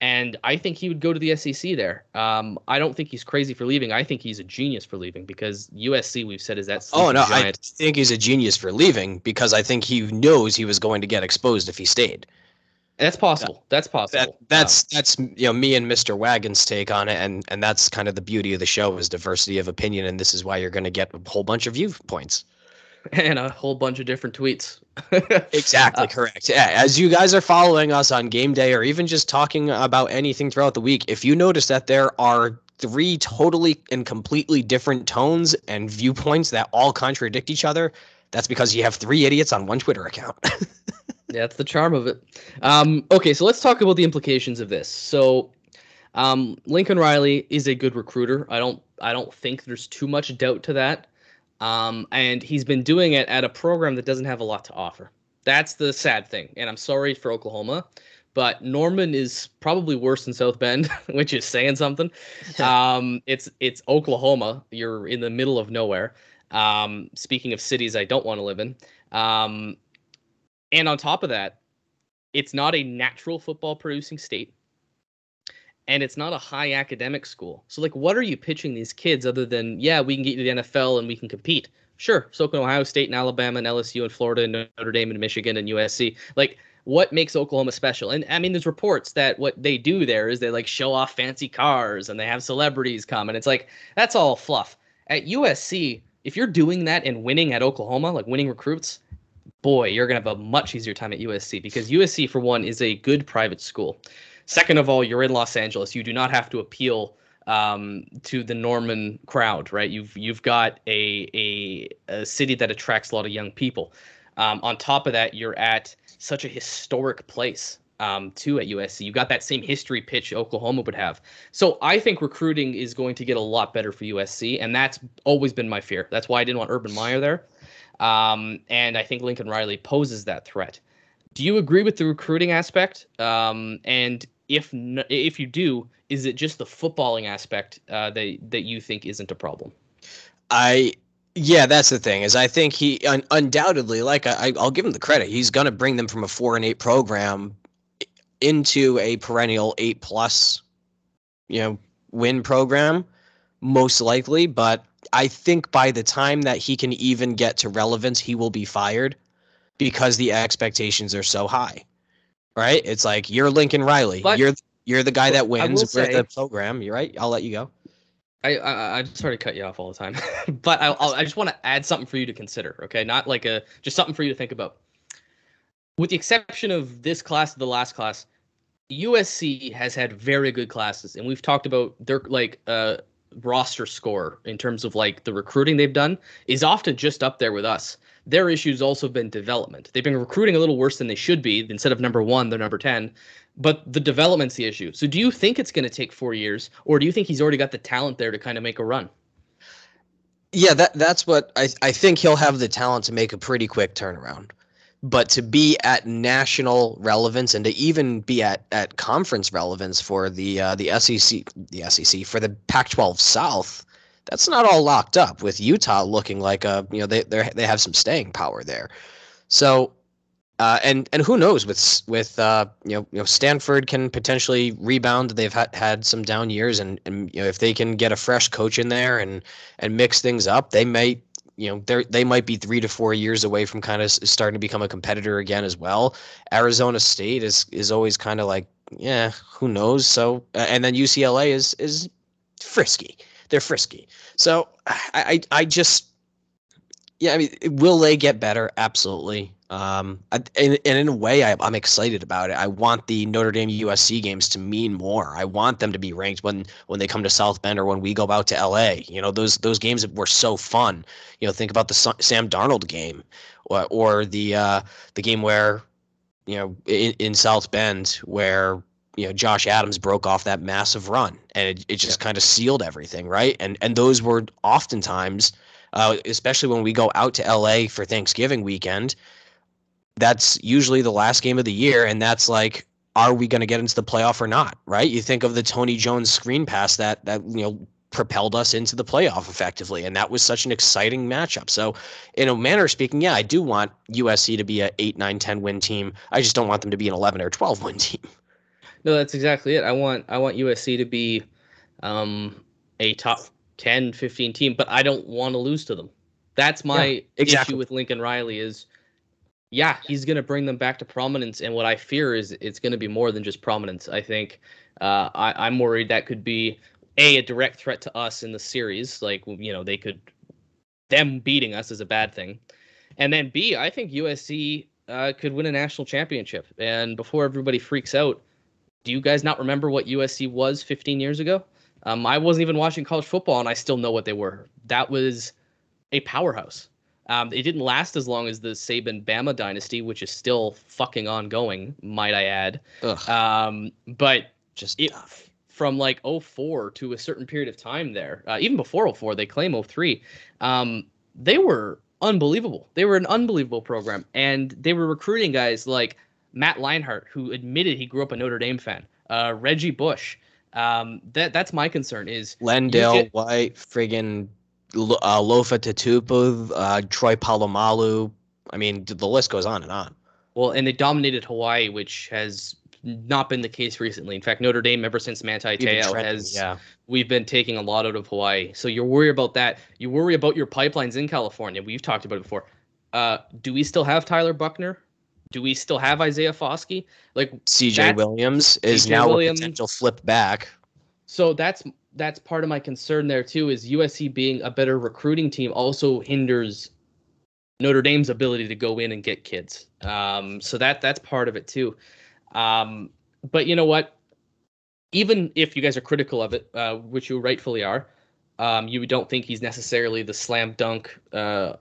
and I think he would go to the SEC there. Um, I don't think he's crazy for leaving. I think he's a genius for leaving because USC we've said is that. Oh no, giant. I think he's a genius for leaving because I think he knows he was going to get exposed if he stayed. That's possible. That's possible. That, that's that's you know me and Mr. Wagon's take on it, and and that's kind of the beauty of the show is diversity of opinion, and this is why you're going to get a whole bunch of viewpoints and a whole bunch of different tweets. exactly uh, correct. Yeah, as you guys are following us on game day, or even just talking about anything throughout the week, if you notice that there are three totally and completely different tones and viewpoints that all contradict each other, that's because you have three idiots on one Twitter account. yeah, that's the charm of it. Um, okay, so let's talk about the implications of this. So, um, Lincoln Riley is a good recruiter. I don't, I don't think there's too much doubt to that. Um, and he's been doing it at a program that doesn't have a lot to offer. That's the sad thing. And I'm sorry for Oklahoma, but Norman is probably worse than South Bend, which is saying something. um, it's it's Oklahoma. You're in the middle of nowhere. Um, speaking of cities I don't want to live in. Um, and on top of that, it's not a natural football producing state. And it's not a high academic school. So, like, what are you pitching these kids other than, yeah, we can get you to the NFL and we can compete? Sure. So can Ohio State and Alabama and LSU and Florida and Notre Dame and Michigan and USC. Like, what makes Oklahoma special? And I mean, there's reports that what they do there is they like show off fancy cars and they have celebrities come. And it's like, that's all fluff. At USC, if you're doing that and winning at Oklahoma, like winning recruits, boy, you're going to have a much easier time at USC because USC, for one, is a good private school. Second of all, you're in Los Angeles. You do not have to appeal um, to the Norman crowd, right? You've you've got a, a, a city that attracts a lot of young people. Um, on top of that, you're at such a historic place um, too at USC. You got that same history pitch Oklahoma would have. So I think recruiting is going to get a lot better for USC, and that's always been my fear. That's why I didn't want Urban Meyer there. Um, and I think Lincoln Riley poses that threat. Do you agree with the recruiting aspect? Um, and if if you do, is it just the footballing aspect uh, that that you think isn't a problem? I yeah, that's the thing is I think he un- undoubtedly like I, I'll give him the credit. He's going to bring them from a four and eight program into a perennial eight plus, you know, win program, most likely. But I think by the time that he can even get to relevance, he will be fired because the expectations are so high. Right? It's like you're Lincoln Riley. But, you're you're the guy that wins. with the program. You're right. I'll let you go. I, I I just sort of cut you off all the time, but I I'll, I just want to add something for you to consider. Okay, not like a just something for you to think about. With the exception of this class, the last class, USC has had very good classes, and we've talked about their like uh, roster score in terms of like the recruiting they've done is often just up there with us. Their issues also been development. They've been recruiting a little worse than they should be. Instead of number one, they're number ten. But the development's the issue. So do you think it's going to take four years, or do you think he's already got the talent there to kind of make a run? Yeah, that that's what I I think he'll have the talent to make a pretty quick turnaround but to be at national relevance and to even be at, at conference relevance for the uh, the SEC the SEC for the Pac-12 South, that's not all locked up with Utah looking like a you know they they have some staying power there. So uh, and and who knows with with uh, you know you know Stanford can potentially rebound. They've had, had some down years, and and you know if they can get a fresh coach in there and and mix things up, they may you know they they might be three to four years away from kind of starting to become a competitor again as well. Arizona State is is always kind of like yeah, who knows? So and then UCLA is is frisky. They're frisky. So I I, I just yeah, I mean, will they get better? Absolutely. Um, and, and in a way, I, am excited about it. I want the Notre Dame USC games to mean more. I want them to be ranked when when they come to South Bend or when we go out to LA. You know, those those games were so fun. You know, think about the Sam Darnold game, or, or the uh, the game where, you know, in, in South Bend where you know Josh Adams broke off that massive run, and it, it just yeah. kind of sealed everything, right? And and those were oftentimes, uh, especially when we go out to LA for Thanksgiving weekend that's usually the last game of the year, and that's like, are we going to get into the playoff or not? Right? You think of the Tony Jones screen pass that that you know propelled us into the playoff effectively, and that was such an exciting matchup. So, in a manner of speaking, yeah, I do want USC to be a 8, 9, 10 win team. I just don't want them to be an 11 or 12 win team. No, that's exactly it. I want I want USC to be um, a top 10, 15 team, but I don't want to lose to them. That's my yeah, exactly. issue with Lincoln Riley is yeah, he's going to bring them back to prominence. And what I fear is it's going to be more than just prominence. I think uh, I, I'm worried that could be a a direct threat to us in the series. Like you know, they could them beating us is a bad thing, and then B, I think USC uh, could win a national championship. And before everybody freaks out, do you guys not remember what USC was 15 years ago? Um, I wasn't even watching college football, and I still know what they were. That was a powerhouse. Um, it didn't last as long as the Saban Bama dynasty, which is still fucking ongoing, might I add. Um, but just it, from like 04 to a certain period of time there, uh, even before 04, they claim 03, um, they were unbelievable. They were an unbelievable program, and they were recruiting guys like Matt Leinart, who admitted he grew up a Notre Dame fan, uh, Reggie Bush. Um, that that's my concern is Lendale get, White, friggin' uh, Lofa Tatupu, uh, Troy Polamalu. I mean, the list goes on and on. Well, and they dominated Hawaii, which has not been the case recently. In fact, Notre Dame, ever since Manti Te'o, has yeah. we've been taking a lot out of Hawaii. So you're worried about that. You worry about your pipelines in California. We've talked about it before. Uh, do we still have Tyler Buchner? Do we still have Isaiah Foskey? Like CJ Williams is now Williams, a potential flip back. So that's that's part of my concern there too. Is USC being a better recruiting team also hinders Notre Dame's ability to go in and get kids. Um, so that that's part of it too. Um, but you know what? Even if you guys are critical of it, uh, which you rightfully are, um, you don't think he's necessarily the slam dunk, uh,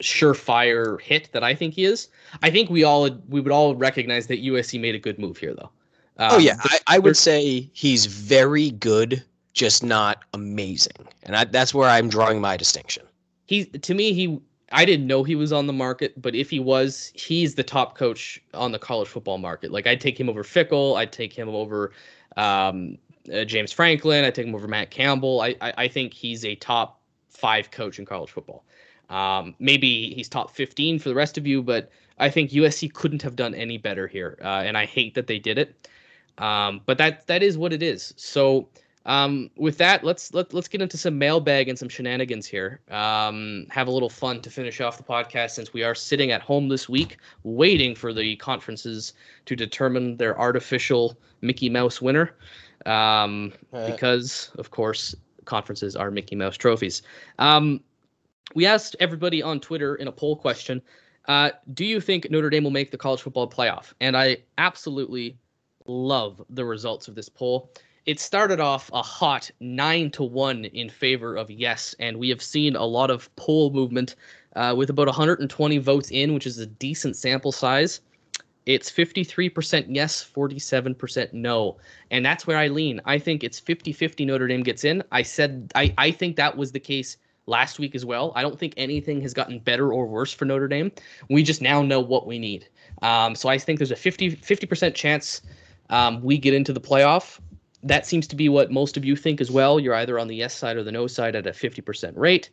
surefire hit that I think he is. I think we all we would all recognize that USC made a good move here, though. Um, oh yeah, I, I, would say he's very good, just not amazing, and I, that's where I'm drawing my distinction. He to me he I didn't know he was on the market, but if he was, he's the top coach on the college football market. Like I'd take him over Fickell, I'd take him over um, uh, James Franklin, I'd take him over Matt Campbell. I, I, I think he's a top five coach in college football. Um, maybe he's top 15 for the rest of you, but I think USC couldn't have done any better here, uh, and I hate that they did it. Um, but that that is what it is. So um, with that, let's let, let's get into some mailbag and some shenanigans here. Um, have a little fun to finish off the podcast since we are sitting at home this week, waiting for the conferences to determine their artificial Mickey Mouse winner. Um, uh. because of course conferences are Mickey Mouse trophies. Um, we asked everybody on Twitter in a poll question: uh, Do you think Notre Dame will make the college football playoff? And I absolutely love the results of this poll it started off a hot nine to one in favor of yes, and we have seen a lot of poll movement uh, with about 120 votes in, which is a decent sample size. It's 53% yes, 47% no. And that's where I lean. I think it's 50 50 Notre Dame gets in. I said, I, I think that was the case last week as well. I don't think anything has gotten better or worse for Notre Dame. We just now know what we need. Um, so I think there's a 50, 50% chance um, we get into the playoff that seems to be what most of you think as well. You're either on the yes side or the no side at a 50% rate.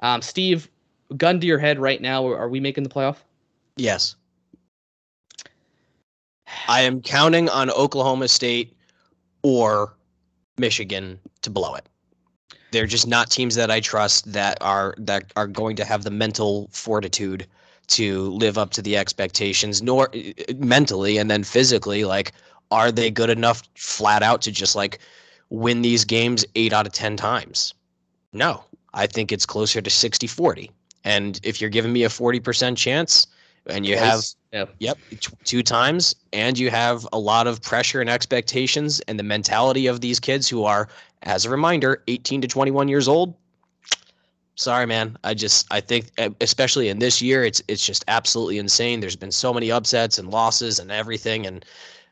Um, Steve, gun to your head right now, are we making the playoff? Yes. I am counting on Oklahoma State or Michigan to blow it. They're just not teams that I trust that are that are going to have the mental fortitude to live up to the expectations, nor eh, eh, mentally and then physically. Like are they good enough flat out to just like win these games eight out of 10 times? No, I think it's closer to 60 40. And if you're giving me a 40% chance and you have, yep, yep two times, and you have a lot of pressure and expectations and the mentality of these kids who are, as a reminder, 18 to 21 years old, sorry man i just i think especially in this year it's it's just absolutely insane there's been so many upsets and losses and everything and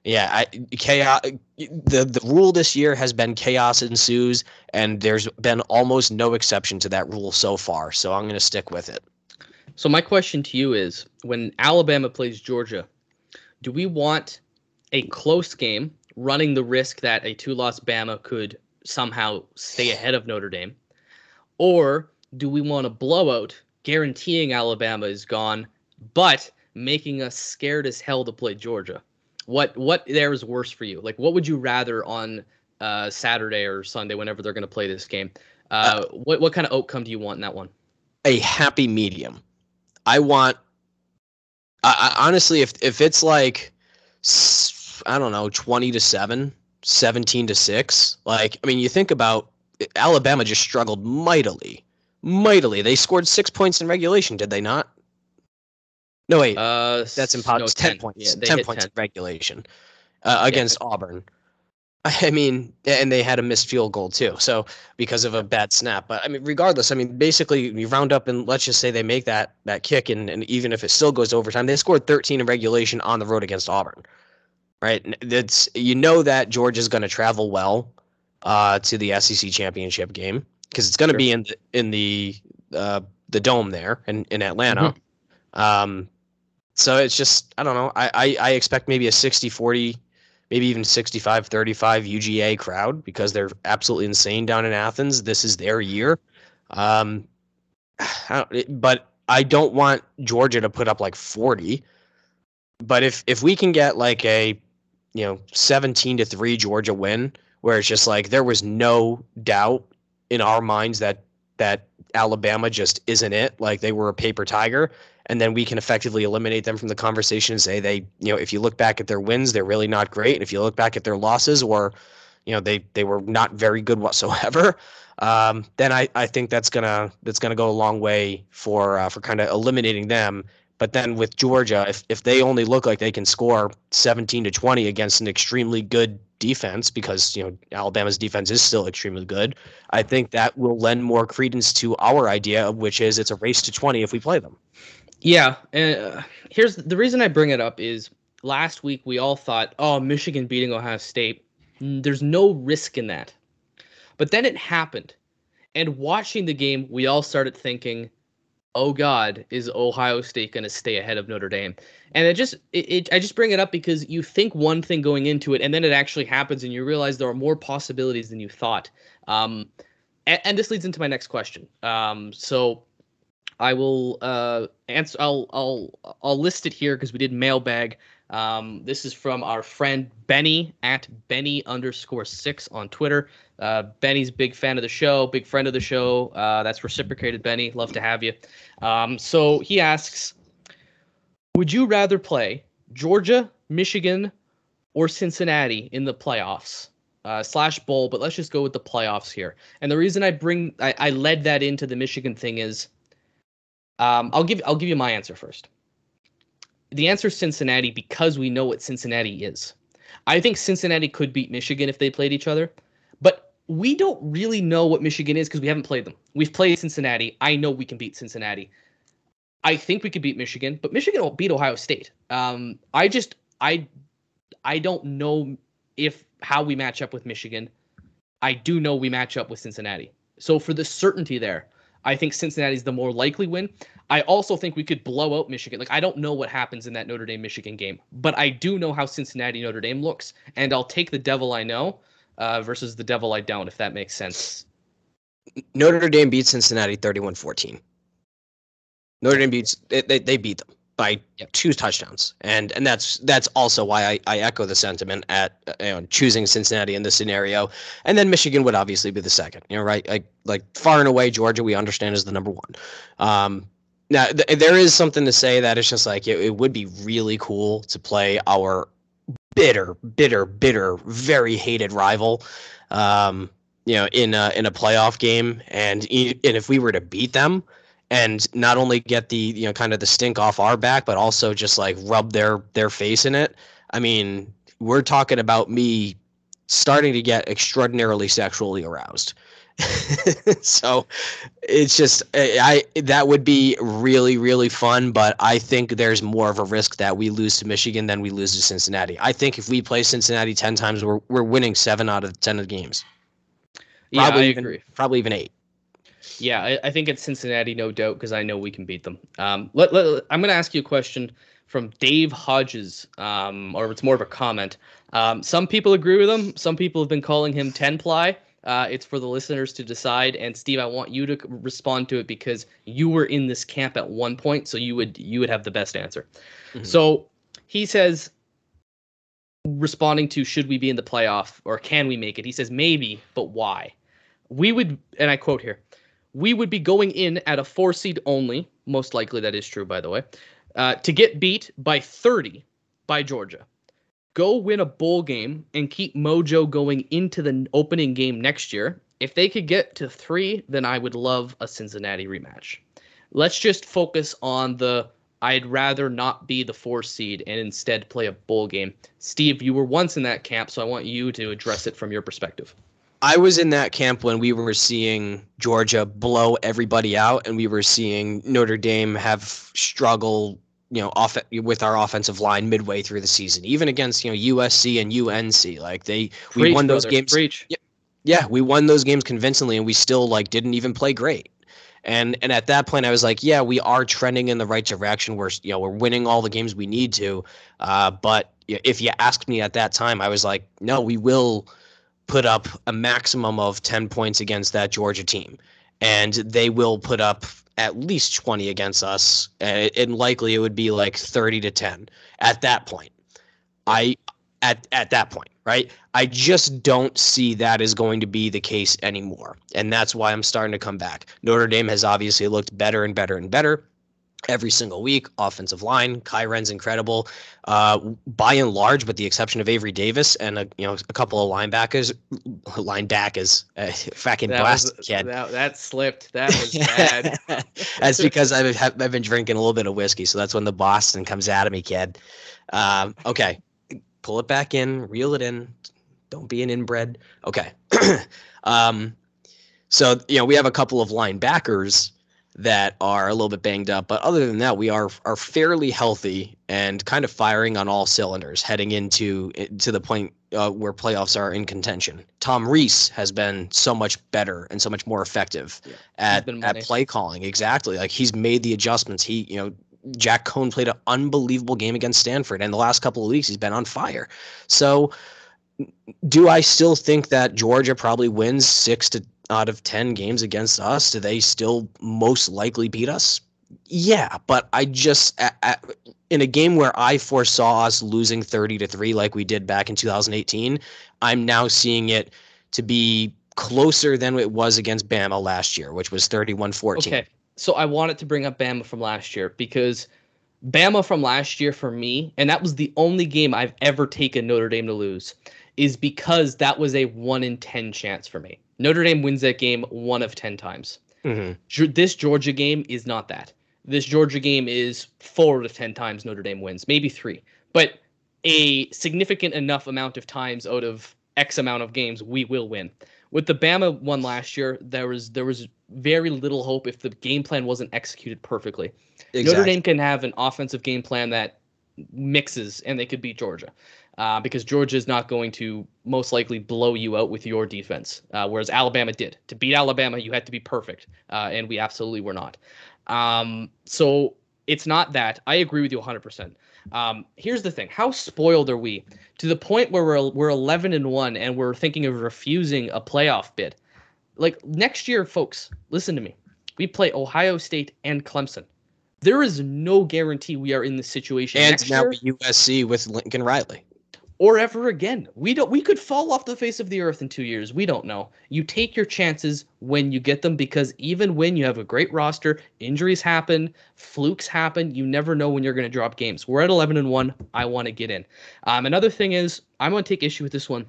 yeah, I, chaos. The the rule this year has been chaos ensues, and there's been almost no exception to that rule so far. So I'm going to stick with it. So my question to you is: When Alabama plays Georgia, do we want a close game, running the risk that a two-loss Bama could somehow stay ahead of Notre Dame, or do we want a blowout, guaranteeing Alabama is gone, but making us scared as hell to play Georgia? what what there is worse for you? Like, what would you rather on uh, Saturday or Sunday, whenever they're going to play this game? Uh, uh, what what kind of outcome do you want in that one? A happy medium. I want I, I, honestly, if if it's like I don't know, twenty to seven, 17 to six, like I mean, you think about Alabama just struggled mightily, mightily. They scored six points in regulation, did they not? No, wait, Uh, that's impossible. no, ten, 10. points, Yeah, they ten points 10. in regulation uh, against Auburn. I mean, and they had a missed field goal too. So because of a bad snap, but I mean, regardless, I mean, basically, you round up and let's just say they make that that kick, and, and even if it still goes overtime, they scored 13 in regulation on the road against Auburn. Right? That's you know that Georgia's going to travel well uh, to the SEC championship game because it's going to Sure. be in the in the uh, the dome there in in Atlanta. Um, so it's just I don't know. I, I I expect maybe a 60-40, maybe even 65-35 UGA crowd because they're absolutely insane down in Athens. This is their year. Um, I but I don't want Georgia to put up like 40. But if if we can get like a you know 17 to 3 Georgia win where it's just like there was no doubt in our minds that that Alabama just isn't it, like they were a paper tiger, and then we can effectively eliminate them from the conversation and say they, you know, if you look back at their wins, they're really not great, and if you look back at their losses, or you know, they they were not very good whatsoever. Um, then I, I think that's gonna that's gonna go a long way for uh, for kind of eliminating them. But then with Georgia, if if they only look like they can score 17 to 20 against an extremely good defense, because you know Alabama's defense is still extremely good, I think that will lend more credence to our idea, which is it's a race to 20 if we play them. Yeah, uh, here's the reason I bring it up is last week we all thought, oh, Michigan beating Ohio State. There's no risk in that. But then it happened. And watching the game, we all started thinking, oh God, is Ohio State going to stay ahead of Notre Dame? And it just, it, it, I just bring it up because you think one thing going into it, and then it actually happens, and you realize there are more possibilities than you thought. Um, and, and this leads into my next question. Um, so I will uh, answer. I'll I'll I'll list it here because we did mailbag. Um, this is from our friend Benny at Benny underscore six on Twitter. Uh, Benny's big fan of the show, big friend of the show. Uh, that's reciprocated, Benny. Love to have you. Um, so he asks, would you rather play Georgia, Michigan, or Cincinnati in the playoffs? Uh, slash bowl, but let's just go with the playoffs here. And the reason I bring I, I led that into the Michigan thing is um, I'll give I'll give you my answer first. The answer is Cincinnati because we know what Cincinnati is. I think Cincinnati could beat Michigan if they played each other, but we don't really know what Michigan is because we haven't played them. We've played Cincinnati. I know we can beat Cincinnati. I think we could beat Michigan, but Michigan will beat Ohio State. Um, I just I I don't know if how we match up with Michigan. I do know we match up with Cincinnati. So for the certainty there, I think Cincinnati's the more likely win. I also think we could blow out Michigan. Like I don't know what happens in that Notre Dame Michigan game, but I do know how Cincinnati Notre Dame looks, and I'll take the devil I know uh, versus the devil I don't, if that makes sense. Notre Dame beat Cincinnati 31-14. Notre Dame beats they, they, they beat them by Yep. two touchdowns, and and that's that's also why I, I echo the sentiment at uh, you know, choosing Cincinnati in this scenario, and then Michigan would obviously be the second. You know, right? Like like far and away, Georgia we understand is the number one. Um, now th- there is something to say that it's just like it, it would be really cool to play our bitter, bitter, bitter, very hated rival. Um, you know, in a in a playoff game, and and if we were to beat them, and not only get the you know kind of the stink off our back, but also just like rub their their face in it. I mean, we're talking about me starting to get extraordinarily sexually aroused. so it's just I I- that would be really really fun, but I think there's more of a risk that we lose to Michigan than we lose to Cincinnati. I think if we play Cincinnati ten times, we're we're winning seven out of ten of the games. Yeah, I even, agree. Probably even eight. Yeah, I, I think it's Cincinnati, no doubt, because I know we can beat them. Um, let, let, I'm going to ask you a question from Dave Hodges, um, or it's more of a comment. Um, some people agree with him. Some people have been calling him ten ply. Uh, it's for the listeners to decide. And Steve, I want you to respond to it because you were in this camp at one point, so you would you would have the best answer. Mhm. So he says, responding to should we be in the playoff or can we make it? He says maybe, but why? We would, and I quote here, we would be going in at a four seed only. Most likely that is true, by the way. Uh, to get beat by 30 by Georgia. Go win a bowl game and keep mojo going into the opening game next year. If they could get to three, then I would love a Cincinnati rematch. Let's just focus on the I'd rather not be the four seed and instead play a bowl game. Steve, you were once in that camp, so I want you to address it from your perspective. I was in that camp when we were seeing Georgia blow everybody out, and we were seeing Notre Dame have struggle, you know, off with our offensive line midway through the season, even against you know USC and UNC. Like they, Preach, we won those brother, games. Preach. Yeah, yeah, we won those games convincingly, and we still like didn't even play great. And and at that point, I was like, yeah, we are trending in the right direction. We're you know we're winning all the games we need to. Uh, but if you asked me at that time, I was like, no, we will put up a maximum of 10 points against that Georgia team. And they will put up at least 20 against us. And, and likely it would be like 30 to 10 at that point. I at at that point, right? I just don't see that is going to be the case anymore. And that's why I'm starting to come back. Notre Dame has obviously looked better and better and better every single week. Offensive line, Kyren's incredible. Uh, by and large, with the exception of Avery Davis and a you know a couple of linebackers, linebackers, uh, fucking That, blast was, kid. that, that slipped. That was bad. that's because I've I've been drinking a little bit of whiskey, so that's when the Boston comes out of me, kid. Um, okay, pull it back in, reel it in. Don't be an inbred. Okay. um, so you know we have a couple of linebackers that are a little bit banged up, but other than that, we are are fairly healthy and kind of firing on all cylinders, heading into to the point uh, where playoffs are in contention. Tom Rees has been so much better and so much more effective Yeah, at at play calling. Exactly, like he's made the adjustments. He you know. Jack Coan played an unbelievable game against Stanford, and the last couple of weeks he's been on fire. So, do I still think that Georgia probably wins six to out of 10 games against us? Do they still most likely beat us? Yeah, but I just a- a- in a game where I foresaw us losing 30 to 3 like we did back in 2018, I'm now seeing it to be closer than it was against Bama last year, which was 31-14. Okay. So I wanted to bring up Bama from last year because Bama from last year for me, and that was the only game I've ever taken Notre Dame to lose, is because that was a one in 10 chance for me. Notre Dame wins that game one of 10 times. Mhm. This Georgia game is not that. This Georgia game is four out of 10 times Notre Dame wins, maybe three, but a significant enough amount of times out of X amount of games, we will win. With the Bama one last year, there was there was very little hope if the game plan wasn't executed perfectly. Notre Dame can have an offensive game plan that mixes and they could beat Georgia. Uh, because Georgia is not going to most likely blow you out with your defense, uh, whereas Alabama did. To beat Alabama, you had to be perfect, uh, and we absolutely were not. Um, so it's not that. I agree with you 100%. Um, here's the thing: How spoiled are we to the point where we're we're 11 and one, and we're thinking of refusing a playoff bid? Like next year, folks, listen to me. We play Ohio State and Clemson. There is no guarantee we are in this situation and next now year USC with Lincoln Riley. Or ever again. We don't. We could fall off the face of the earth in two years. We don't know. You take your chances when you get them because even when you have a great roster, injuries happen, flukes happen. You never know when you're going to drop games. We're at 11 and one. I want to get in. Um, another thing is I'm going to take issue with this one.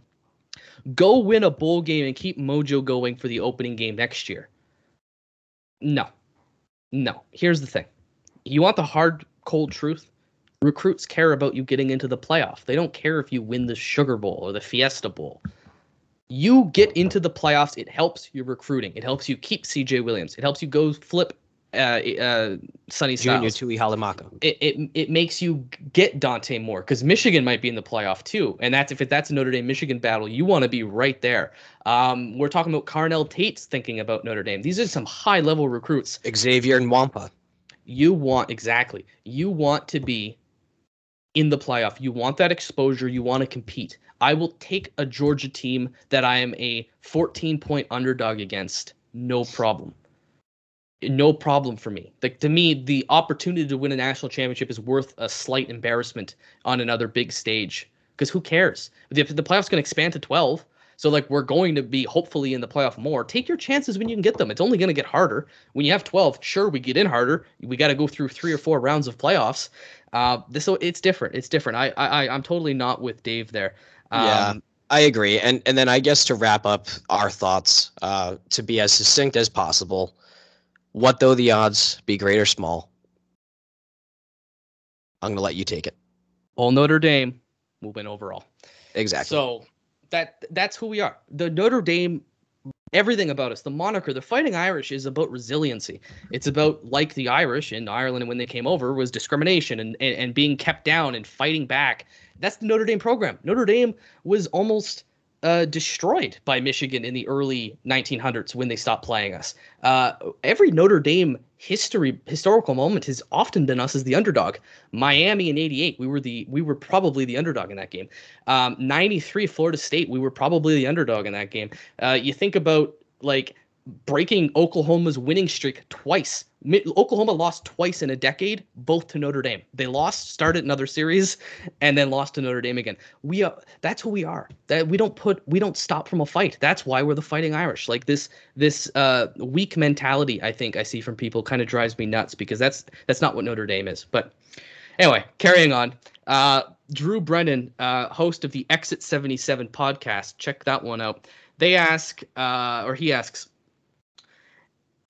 Go win a bowl game and keep mojo going for the opening game next year. No, no. Here's the thing. You want the hard, cold truth? Recruits care about you getting into the playoff. They don't care if you win the Sugar Bowl or the Fiesta Bowl. You get into the playoffs, it helps your recruiting. It helps you keep CJ Williams. It helps you go flip uh, uh, Sonny Junior Styles. Tui Halimaka. It, it, it makes you get Dante Moore because Michigan might be in the playoff too, and that's if it, that's a Notre Dame Michigan battle, you want to be right there. Um, we're talking about Carnell Tate's thinking about Notre Dame. These are some high level recruits Xavier and Wampa. you want exactly you want to be in the playoff. You want that exposure. You want to compete. I will take a georgia team that i am a 14 point underdog against. No problem. No problem for me. Like to me the opportunity to win a national championship is worth a slight embarrassment on another big stage. Because who cares? The, the playoffs going to expand to 12 So like we're going to be hopefully in the playoff more. Take your chances when you can get them. It's only going to get harder when you have 12. Sure, we get in harder. We got to go through three or four rounds of playoffs. Uh, this so it's different. It's different. I I I'm totally not with Dave there. Um, yeah. I agree, and and then I guess to wrap up our thoughts, uh, to be as succinct as possible, what though the odds be great or small? I'm gonna let you take it. Well, Notre Dame will win overall. Exactly. So that that's who we are. The Notre Dame everything about us. The moniker, the Fighting Irish, is about resiliency. It's about like the Irish in Ireland when they came over was discrimination and, and, and being kept down and fighting back. That's the Notre Dame program. Notre Dame was almost uh, destroyed by Michigan in the early 1900s when they stopped playing us. Uh, every Notre Dame history historical moment has often been us as the underdog. Miami in '88, we were the we were probably the underdog in that game. Um, '93 Florida State, we were probably the underdog in that game. Uh, you think about like breaking Oklahoma's winning streak twice. Oklahoma lost twice in a decade, both to Notre Dame. They lost, started another series, and then lost to Notre Dame again. We are that's who we are. That we don't put we don't stop from a fight. That's why we're the fighting Irish. Like this this uh, weak mentality, I think I see from people kind of drives me nuts because that's that's not what Notre Dame is. But anyway, carrying on. Uh, Drew Brennan, uh, host of the Exit 77 podcast, check that one out. They ask, uh, or he asks,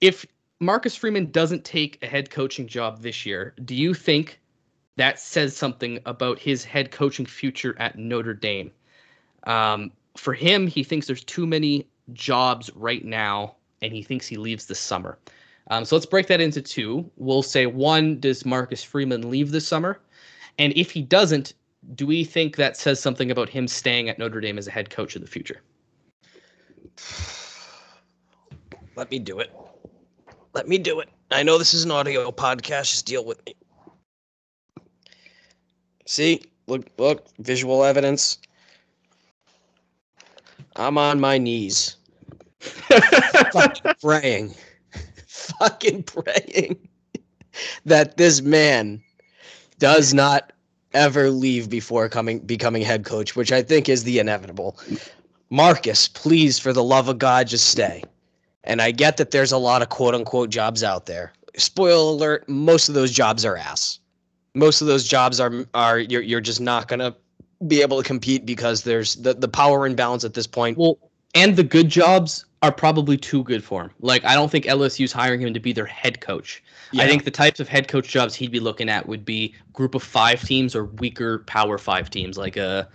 if Marcus Freeman doesn't take a head coaching job this year, do you think that says something about his head coaching future at Notre Dame? Um, for him, he thinks there's too many jobs right now, and he thinks he leaves this summer. Um, so let's break that into two. We'll say one: Does Marcus Freeman leave this summer? And if he doesn't, do we think that says something about him staying at Notre Dame as a head coach in the future? Let me do it. Let me do it. I know this is an audio podcast. Just deal with me. See, look, look, visual evidence. I'm on my knees. fucking praying. fucking praying that this man does not ever leave before coming becoming head coach, which I think is the inevitable. Marcus, please, for the love of God, just stay. And I get that there's a lot of quote unquote jobs out there. Spoiler alert, most of those jobs are ass. Most of those jobs are are you're you're just not gonna be able to compete because there's the, the power imbalance at this point. Well, and the good jobs are probably too good for him. Like I don't think LSU's hiring him to be their head coach. Yeah. I think the types of head coach jobs he'd be looking at would be group of five teams or weaker power five teams, like a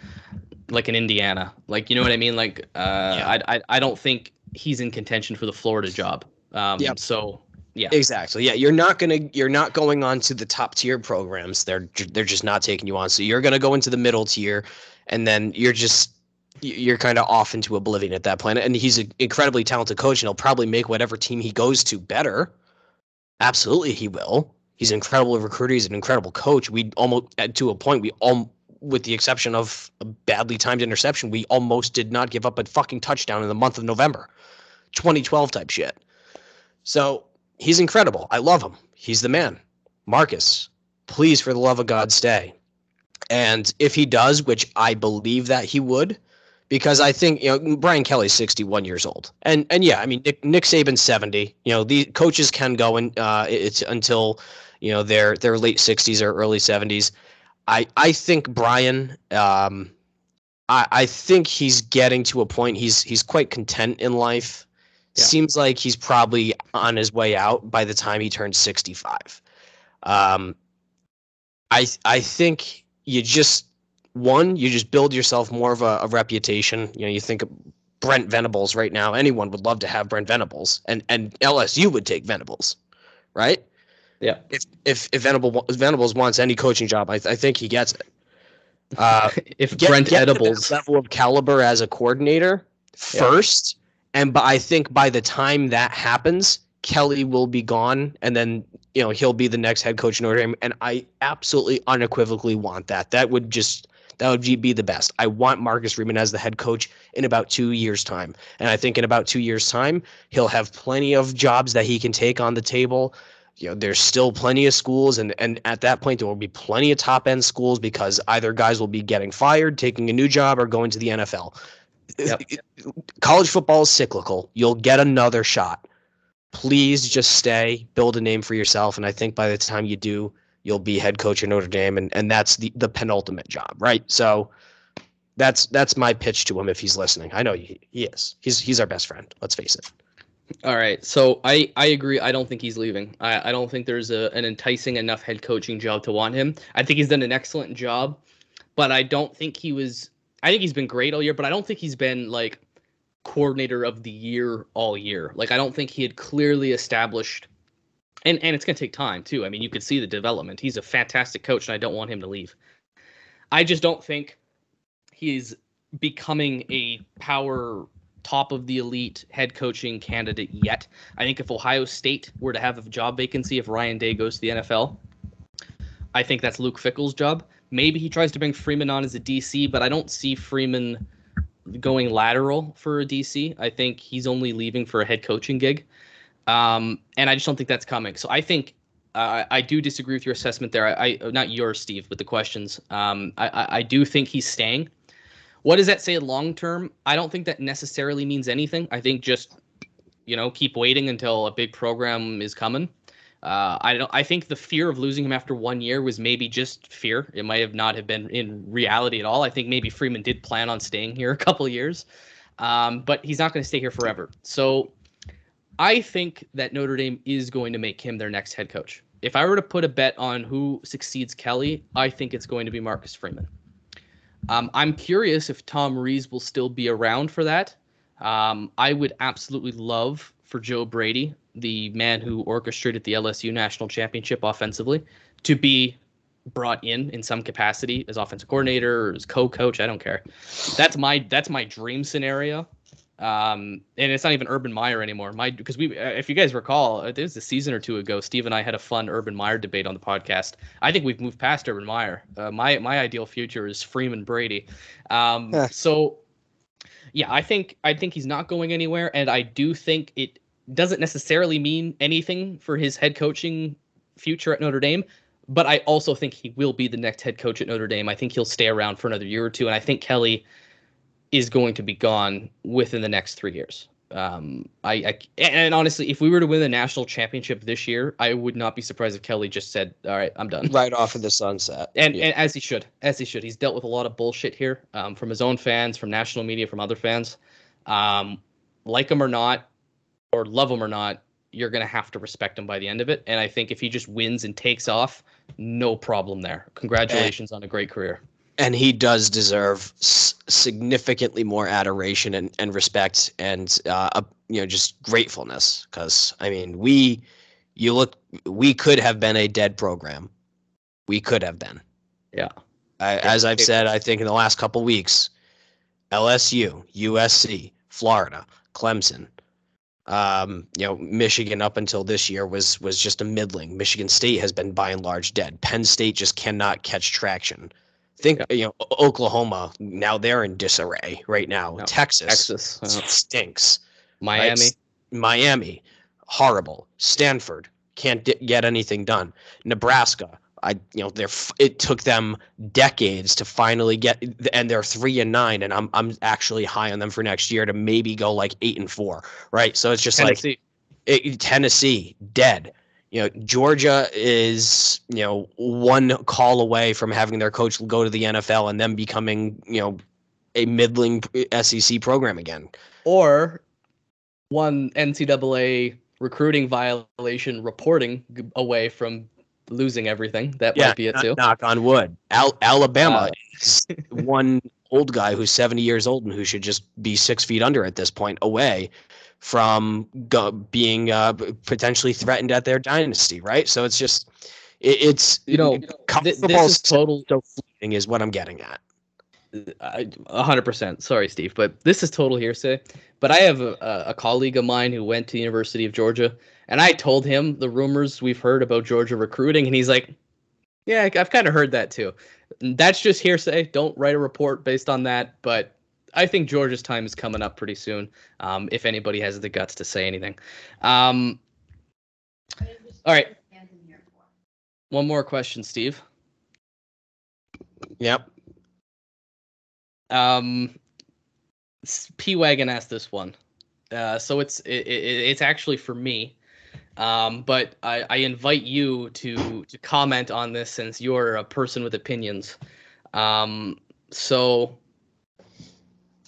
like an Indiana. Like you know what I mean? Like uh, yeah. I, I I don't think he's in contention for the Florida job. Um, yeah. So yeah. Exactly. Yeah, you're not gonna you're not going on to the top tier programs. They're they're just not taking you on. So you're gonna go into the middle tier, and then you're just you're kind of off into oblivion at that point. And he's an incredibly talented coach, and he'll probably make whatever team he goes to better. Absolutely, he will. He's an incredible recruiter. He's an incredible coach. We almost to a point we all with the exception of a badly timed interception, we almost did not give up a fucking touchdown in the month of November. 2012 type shit. So he's incredible. I love him. He's the man. Marcus, please, for the love of God, stay. And if he does, which I believe that he would, because I think you know Brian Kelly's 61 years old, and and yeah, I mean Nick, Nick Saban's 70. You know the coaches can go and uh, it's until you know their their late 60s or early 70s. I I think Brian. Um, I I think he's getting to a point. He's he's quite content in life. Yeah. Seems like he's probably on his way out by the time he turns 65. Um, I I think you just one you just build yourself more of a, a reputation. You know, you think of Brent Venables right now. Anyone would love to have Brent Venables, and and LSU would take Venables, right? Yeah. If if if Venable, Venables wants any coaching job, I, I think he gets it. Uh, if get, Brent get Edibles level of caliber as a coordinator first, yeah. and but I think by the time that happens, Kelly will be gone, and then you know he'll be the next head coach in Notre Dame, and I absolutely unequivocally want that. That would just that would be the best. I want Marcus Freeman as the head coach in about two years' time. And I think in about two years' time, he'll have plenty of jobs that he can take on the table you know there's still plenty of schools and and at that point there will be plenty of top end schools because either guys will be getting fired taking a new job or going to the NFL Yep. college football is cyclical. You'll get another shot. Please just stay, build a name for yourself, and I think by the time you do, you'll be head coach at Notre Dame, and, and that's the, the penultimate job, right? So that's that's my pitch to him if he's listening. I know he, he is. He's he's our best friend. Let's face it. All right. So I, I agree. I don't think he's leaving. I, I don't think there's a, an enticing enough head coaching job to want him. I think he's done an excellent job, but I don't think he was. I think he's been great all year, but I don't think he's been like coordinator of the year all year. Like I don't think he had clearly established. And, and it's going to take time too. I mean, you could see the development. He's a fantastic coach, and I don't want him to leave. I just don't think he's becoming a power top of the elite head coaching candidate yet. I think if Ohio State were to have a job vacancy, if Ryan Day goes to the NFL, I think that's Luke Fickell's job. Maybe he tries to bring Freeman on as a DC, but I don't see Freeman going lateral for a DC. I think he's only leaving for a head coaching gig. Um, and I just don't think that's coming. So I think uh, I do disagree with your assessment there. I, I not yours, Steve, but the questions. Um, I, I do think he's staying. What does that say long term? I don't think that necessarily means anything. I think just you know keep waiting until a big program is coming. Uh, I don't. I think the fear of losing him after one year was maybe just fear. It might have not have been in reality at all. I think maybe Freeman did plan on staying here a couple years, um, but he's not going to stay here forever. So I think that Notre Dame is going to make him their next head coach. If I were to put a bet on who succeeds Kelly, I think it's going to be Marcus Freeman. Um, I'm curious if Tom Rees will still be around for that. Um, I would absolutely love for Joe Brady, the man who orchestrated the LSU national championship offensively, to be brought in in some capacity as offensive coordinator or as co-coach. I don't care. That's my that's my dream scenario. Um, and it's not even Urban Meyer anymore. My because we, uh, if you guys recall, uh, it was a season or two ago. Steve and I had a fun Urban Meyer debate on the podcast. I think we've moved past Urban Meyer. Uh, my my ideal future is Freeman Brady. Um, so yeah, I think I think he's not going anywhere, and I do think it doesn't necessarily mean anything for his head coaching future at Notre Dame. But I also think he will be the next head coach at Notre Dame. I think he'll stay around for another year or two, and I think Kelly is going to be gone within the next three years. Um, I, I and honestly, if we were to win the national championship this year, I would not be surprised if Kelly just said, "All right, I'm done." Right off of the sunset, and Yeah. and as he should, as he should. He's dealt with a lot of bullshit here, um, from his own fans, from national media, from other fans. Um, like him or not, or love him or not, you're gonna have to respect him by the end of it. And I think if he just wins and takes off, no problem there. Congratulations on a great career. And he does deserve s- significantly more adoration and, and respect and uh, uh, you know just gratefulness because i mean we you look we could have been a dead program we could have been Yeah. I, as i've said i think in the last couple weeks lsu usc florida clemson um, you know, Michigan up until this year was was just a middling. Michigan State has been by and large dead. Penn State just cannot catch traction. Think you know Oklahoma now they're in disarray right now. Yeah, Texas, Texas, stinks. Miami. S- Miami, horrible. Stanford can't d- get anything done. Nebraska, I you know they're f- it took them decades to finally get and they're 3 and 9 and I'm I'm actually high on them for next year to maybe go like 8 and 4, right? So it's just like it, Tennessee dead. You know, Georgia is you know one call away from having their coach go to the NFL and them becoming you know a middling SEC program again. or one NCAA recruiting violation reporting away from losing everything. That might be it kno- too. Knock on wood. Al- Alabama Uh, one old guy who's 70 years old and who should just be six feet under at this point away from go- being uh, potentially threatened at their dynasty, right? So it's just, it, it's, You know, Th- this is total. so fleeting is what I'm getting at. A hundred percent. Sorry, Steve, but this is total hearsay. But I have a a colleague of mine who went to the University of Georgia, and I told him the rumors we've heard about Georgia recruiting, and he's like, "Yeah, I've kind of heard that too." That's just hearsay. Don't write a report based on that. But I think Georgia's time is coming up pretty soon. Um, if anybody has the guts to say anything. Um, all right. One more question, Steve. Yep. Um, P wagon asked this one, uh, so it's it, it, it's actually for me. Um, but I, I invite you to to comment on this since you're a person with opinions. Um, so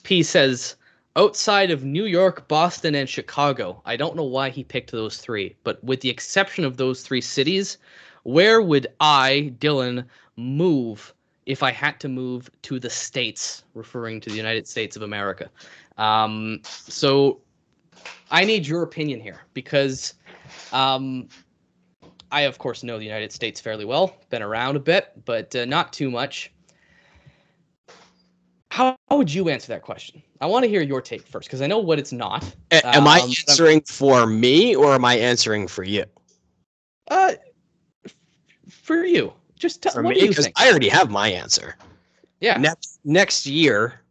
P says outside of New York, Boston, and Chicago. I don't know why he picked those three, but with the exception of those three cities, where would I, Dylan, move if I had to move to the States, referring to the United States of America? Um, so I need your opinion here because um, I, of course, know the United States fairly well, been around a bit, but uh, not too much. How, how would you answer that question? I want to hear your take first because I know what it's not. A- am I answering for me or am I answering for you? Uh, for you, just tell me, you because? I already have my answer. yeah, next next year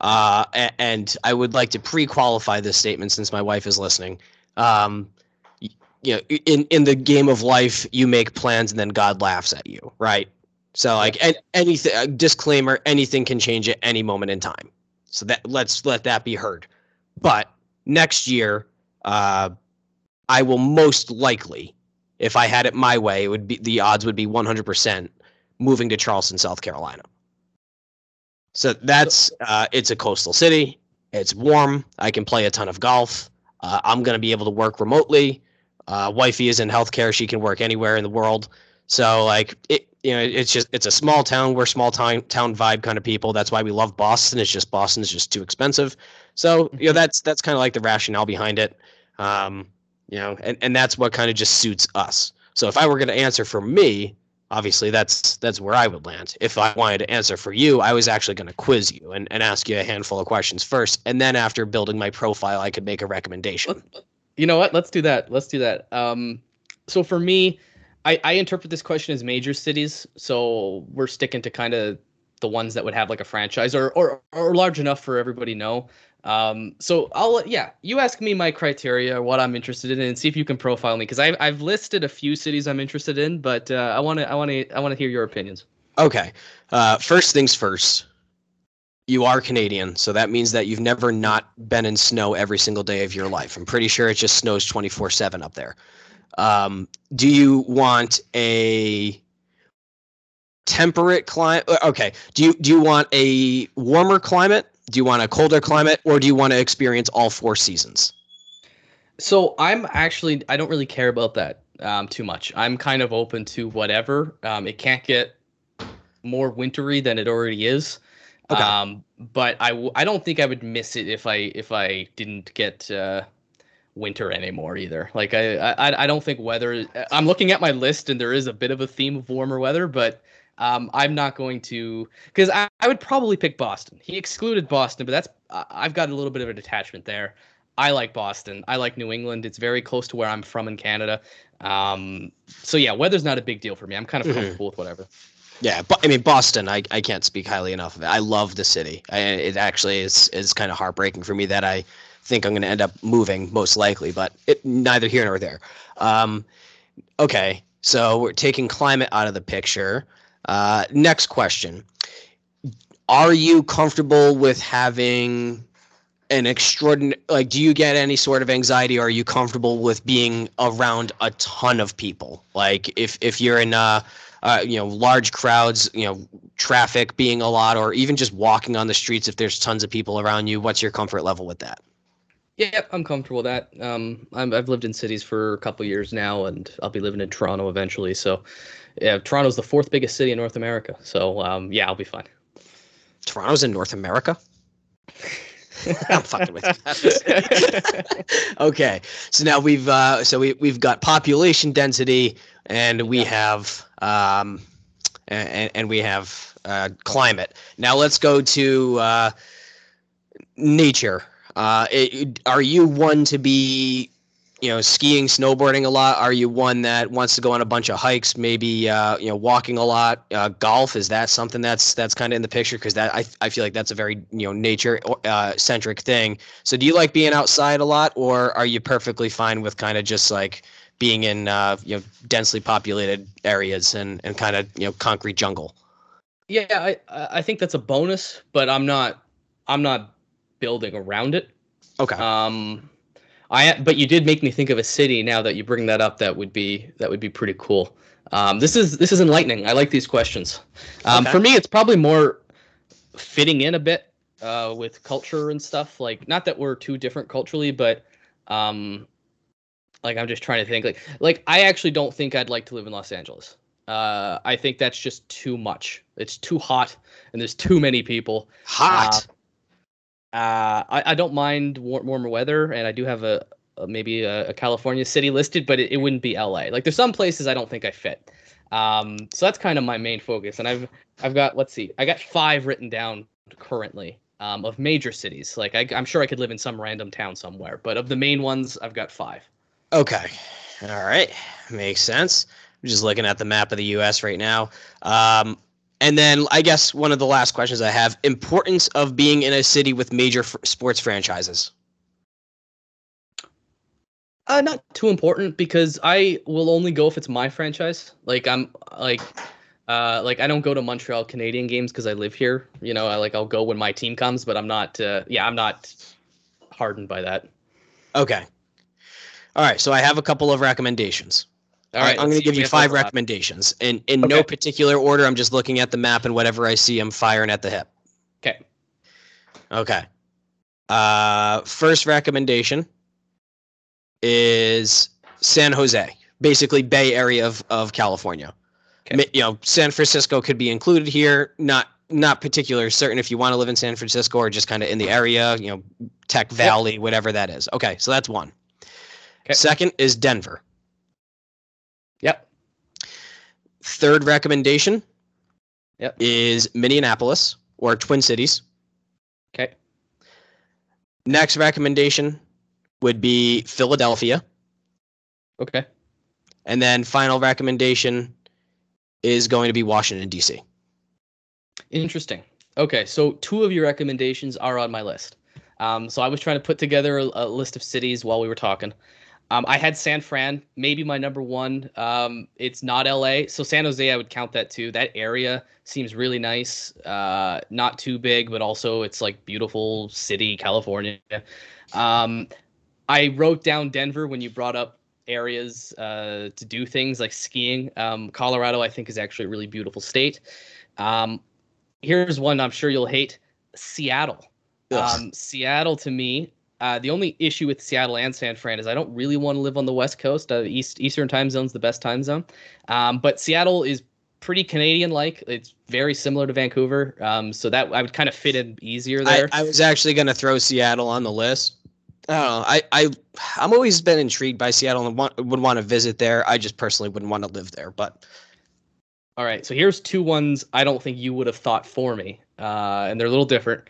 uh and i would like to pre-qualify this statement since my wife is listening um you know in in the game of life you make plans and then god laughs at you right so like an anything disclaimer anything can change at any moment in time so that let's let that be heard but next year uh i will most likely if i had it my way it would be the odds would be 100% moving to charleston south carolina so that's uh, it's a coastal city. It's warm. I can play a ton of golf. Uh, I'm going to be able to work remotely. Uh, wifey is in healthcare. She can work anywhere in the world. So like it, you know, it's just it's a small town. We're small town town vibe kind of people. That's why we love Boston. It's just Boston is just too expensive. So you know that's that's kind of like the rationale behind it. Um, you know, and and that's what kind of just suits us. So if I were going to answer for me, obviously that's that's where I would land. If I wanted to answer for you, I was actually going to quiz you and, and ask you a handful of questions first, and then after building my profile, I could make a recommendation. you know what? Let's do that. Let's do that. Um, so for me, I, I interpret this question as major cities. So we're sticking to kind of the ones that would have like a franchise or or, or large enough for everybody to know. Um, so I'll yeah, you ask me my criteria, what I'm interested in, and see if you can profile me because I've I've listed a few cities I'm interested in, but uh, I want to I want to I want to hear your opinions. Okay, uh, first things first. You are Canadian, so that means that you've never not been in snow every single day of your life. I'm pretty sure it just snows 24 7 up there. Um, do you want a temperate climate? Okay. Do you do you want a warmer climate? Do you want a colder climate, or do you want to experience all four seasons? So I'm actually I don't really care about that um, too much. I'm kind of open to whatever. Um, it can't get more wintry than it already is. Okay. Um, but I, w- I don't think I would miss it if I if I didn't get uh, winter anymore either. Like I, I I don't think weather. I'm looking at my list and there is a bit of a theme of warmer weather, but um, I'm not going to because I, I would probably pick Boston. He excluded Boston, but that's I've got a little bit of a detachment there. I like Boston. I like New England. It's very close to where I'm from in Canada. Um, so yeah, weather's not a big deal for me. I'm kind of Mhm. comfortable with whatever. Yeah, but I mean Boston. I, I can't speak highly enough of it. I love the city. I, it actually is is kind of heartbreaking for me that I think I'm going to end up moving most likely, but it neither here nor there. Um, okay, so we're taking climate out of the picture. Uh, next question: Are you comfortable with having an extraordinary like do you get any sort of anxiety or are you comfortable with being around a ton of people like if if you're in a, uh, you know, large crowds, you know, traffic being a lot, or even just walking on the streets if there's tons of people around you. What's your comfort level with that? Yeah, I'm comfortable with that. Um, I'm, I've lived in cities for a couple years now, and I'll be living in Toronto eventually. So, yeah, Toronto's the fourth biggest city in North America. So, um, yeah, I'll be fine. Toronto's in North America. I'm fucking with you. okay, so now we've uh, so we we've got population density, and we have um, and and we have uh, climate. Now let's go to uh, nature. Uh, it, are you one to be, you know, skiing, snowboarding a lot? Are you one that wants to go on a bunch of hikes, maybe, uh, you know, walking a lot? Uh, golf is that something that's that's kind of in the picture? Because that I I feel like that's a very you know nature uh, centric thing. So do you like being outside a lot, or are you perfectly fine with kind of just like being in uh, you know densely populated areas and and kind of you know concrete jungle? Yeah, I I I think that's a bonus, but I'm not I'm not building around it. Okay. Um, I but you did make me think of a city now that you bring that up. That would be that would be pretty cool. Um, this is this is enlightening. I like these questions. Um, Okay. For me, it's probably more fitting in a bit uh, with culture and stuff. Like not that we're too different culturally, but um, like I'm just trying to think. Like like I actually don't think I'd like to live in Los Angeles. Uh, I think that's just too much. It's too hot, and there's too many people. Hot. Uh, I, I don't mind war- warmer weather, and I do have a, a maybe a, a California city listed, but it, it wouldn't be LA. Like there's some places I don't think I fit. Um, so that's kind of my main focus, and I've I've got let's see, I got five written down currently um, of major cities. Like I, I'm sure I could live in some random town somewhere, but of the main ones, I've got five. Okay. All right. Makes sense. I'm just looking at the map of the U.S. right now. Um, and then I guess one of the last questions I have: importance of being in a city with major f- sports franchises. Uh, not too important because I will only go if it's my franchise. Like I'm like, uh, like I don't go to Montreal Canadian games because I live here. You know, I like I'll go when my team comes, but I'm not. Uh, yeah, I'm not hardened by that. Okay. All right. So I have a couple of recommendations. All right, I'm going to give you five recommendations, in in no particular order. I'm just looking at the map, and whatever I see, I'm firing at the hip. Okay. Okay. Uh, first recommendation is San Jose, basically Bay Area of, of California. Okay. You know, San Francisco could be included here. Not not particular certain if you want to live in San Francisco or just kind of in the area. You know, Tech Valley, whatever that is. Okay, so that's one. Okay. Second is Denver. Yep. Third recommendation Yep. is Minneapolis or Twin Cities. Okay. Next recommendation would be Philadelphia. Okay. And then final recommendation is going to be Washington, D.C. Interesting. Okay, so two of your recommendations are on my list. Um, so I was trying to put together a, a list of cities while we were talking. Um, I had San Fran, maybe my number one. Um, it's not LA, so San Jose I would count that too. That area seems really nice. Uh, not too big, but also it's like beautiful city, California. Um, I wrote down Denver when you brought up areas uh, to do things like skiing. Um, Colorado, I think, is actually a really beautiful state. Um, here's one I'm sure you'll hate Seattle. Um, Seattle to me, uh, the only issue with Seattle and San Fran is I don't really want to live on the West Coast. Uh, East Eastern time zone's the best time zone, um, but Seattle is pretty Canadian-like. It's very similar to Vancouver, um, so that I would kind of fit in easier I, there. I was actually going to throw Seattle on the list. I don't know. I, I, I'm always been intrigued by Seattle and want, would want to visit there. I just personally wouldn't want to live there. But All right, so here's two ones I don't think you would have thought for me, uh, and they're a little different.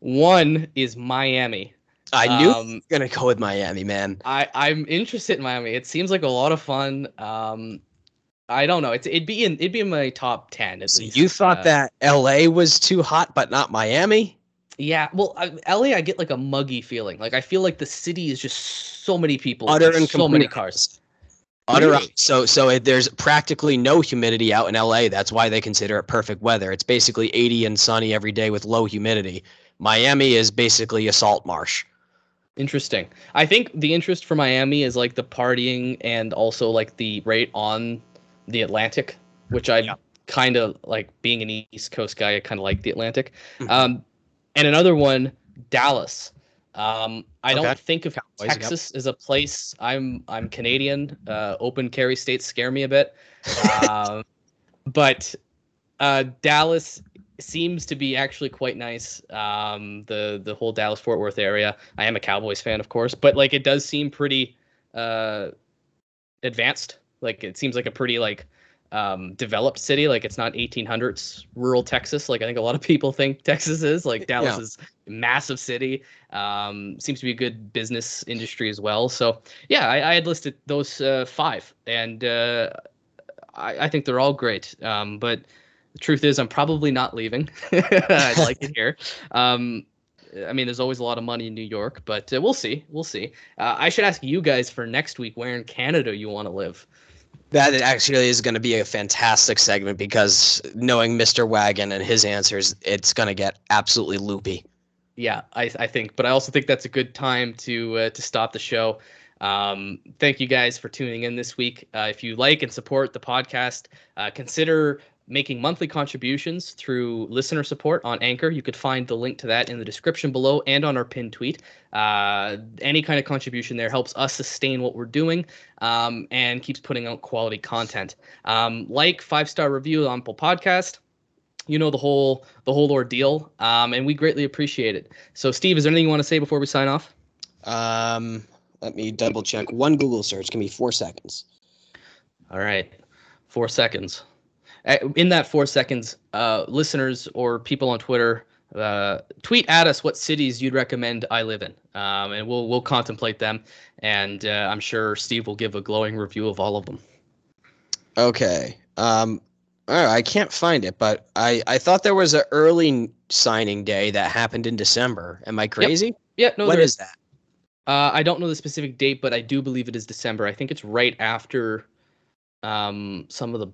One is Miami. I knew Um, going to go with Miami, man. I I'm interested in Miami. It seems like a lot of fun. Um, I don't know. It's it'd be in it'd be in my top ten at So least. you thought Uh, that LA was too hot, but not Miami? Yeah. Well, I, LA, I get like a muggy feeling. Like I feel like the city is just so many people, Utter and and so many cars. Utter Really? so so it, there's practically no humidity out in LA. That's why they consider it perfect weather. It's basically 80 and sunny every day with low humidity. Miami is basically a salt marsh. Interesting. I think the interest for Miami is like the partying and also like the rate on the Atlantic, which I Yeah. kind of like being an East Coast guy. I kind of like the Atlantic. Mhm. Um, and another one, Dallas. Um, I Okay. don't think of Cowboys, yep. Texas as a place. I'm I'm Canadian. Uh, open carry states scare me a bit, um, but uh, Dallas seems to be actually quite nice. Um, the the whole Dallas Fort Worth area. I am a Cowboys fan, of course, but like it does seem pretty uh, advanced. Like it seems like a pretty like um, developed city. Like it's not 1800s rural Texas. Like I think a lot of people think Texas is. Like Dallas Yeah. is a massive city. Um, seems to be a good business industry as well. So yeah, I, I had listed those uh, five, and uh, I, I think they're all great. Um, but the truth is, I'm probably not leaving. I'd like it here. Um, I mean, there's always a lot of money in New York, but uh, we'll see. We'll see. Uh, I should ask you guys for next week where in Canada you want to live. That actually is going to be a fantastic segment because knowing Mr. Wagon and his answers, it's going to get absolutely loopy. Yeah, I, I think, but I also think that's a good time to uh, to stop the show. Um, thank you guys for tuning in this week. Uh, if you like and support the podcast, uh, consider making monthly contributions through listener support on Anchor. You could find the link to that in the description below and on our pinned tweet. Uh, any kind of contribution there helps us sustain what we're doing um, and keeps putting out quality content. Um, like five star review on Apple Podcast. You know the whole the whole ordeal, um, and we greatly appreciate it. So, Steve, is there anything you want to say before we sign off? Um, let me double check. One Google search. can be four seconds. All right, four seconds. In that four seconds, uh, listeners or people on Twitter, uh, tweet at us what cities you'd recommend I live in, um, and we'll we'll contemplate them. And uh, I'm sure Steve will give a glowing review of all of them. Okay. Um, all right, I can't find it, but I I thought there was an early signing day that happened in December. Am I crazy? Yep. Yeah. No. When is that? Uh, I don't know the specific date, but I do believe it is December. I think it's right after um, some of the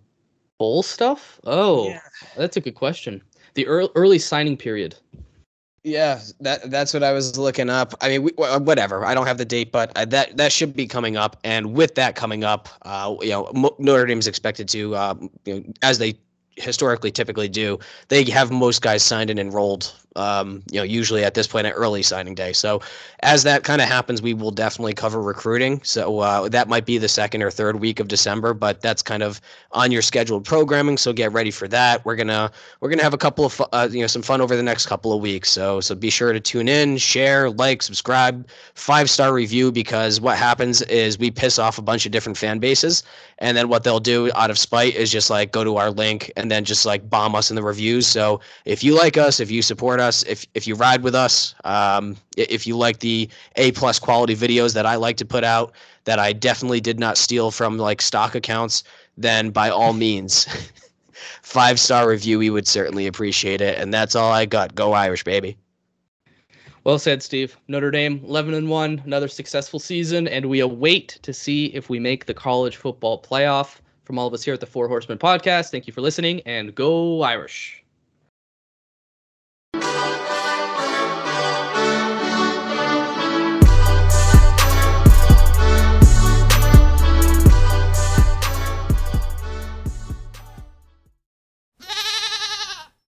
bowl stuff. Oh, yeah. that's a good question. The early, early signing period. Yeah, that that's what I was looking up. I mean, we, whatever. I don't have the date, but uh, that that should be coming up. And with that coming up, uh, you know, Notre Dame is expected to, uh, you know, as they historically typically do, they have most guys signed and enrolled um, you know, usually at this point at early signing day. So as that kind of happens, we will definitely cover recruiting. So uh, that might be the second or third week of December, but that's kind of on your scheduled programming. So get ready for that. We're gonna we're gonna have a couple of uh, you know some fun over the next couple of weeks. So so be sure to tune in, share, like, subscribe, five star review because what happens is we piss off a bunch of different fan bases, and then what they'll do out of spite is just like go to our link and then just like bomb us in the reviews. So if you like us, if you support us us, if if you ride with us, um, if you like the A plus quality videos that I like to put out, that I definitely did not steal from like stock accounts, then by all means, five star review, we would certainly appreciate it. And that's all I got. Go Irish, baby. Well said, Steve. Notre Dame, 11 and 1, another successful season, and we await to see if we make the college football playoff. From all of us here at the Four Horsemen podcast, thank you for listening and go Irish.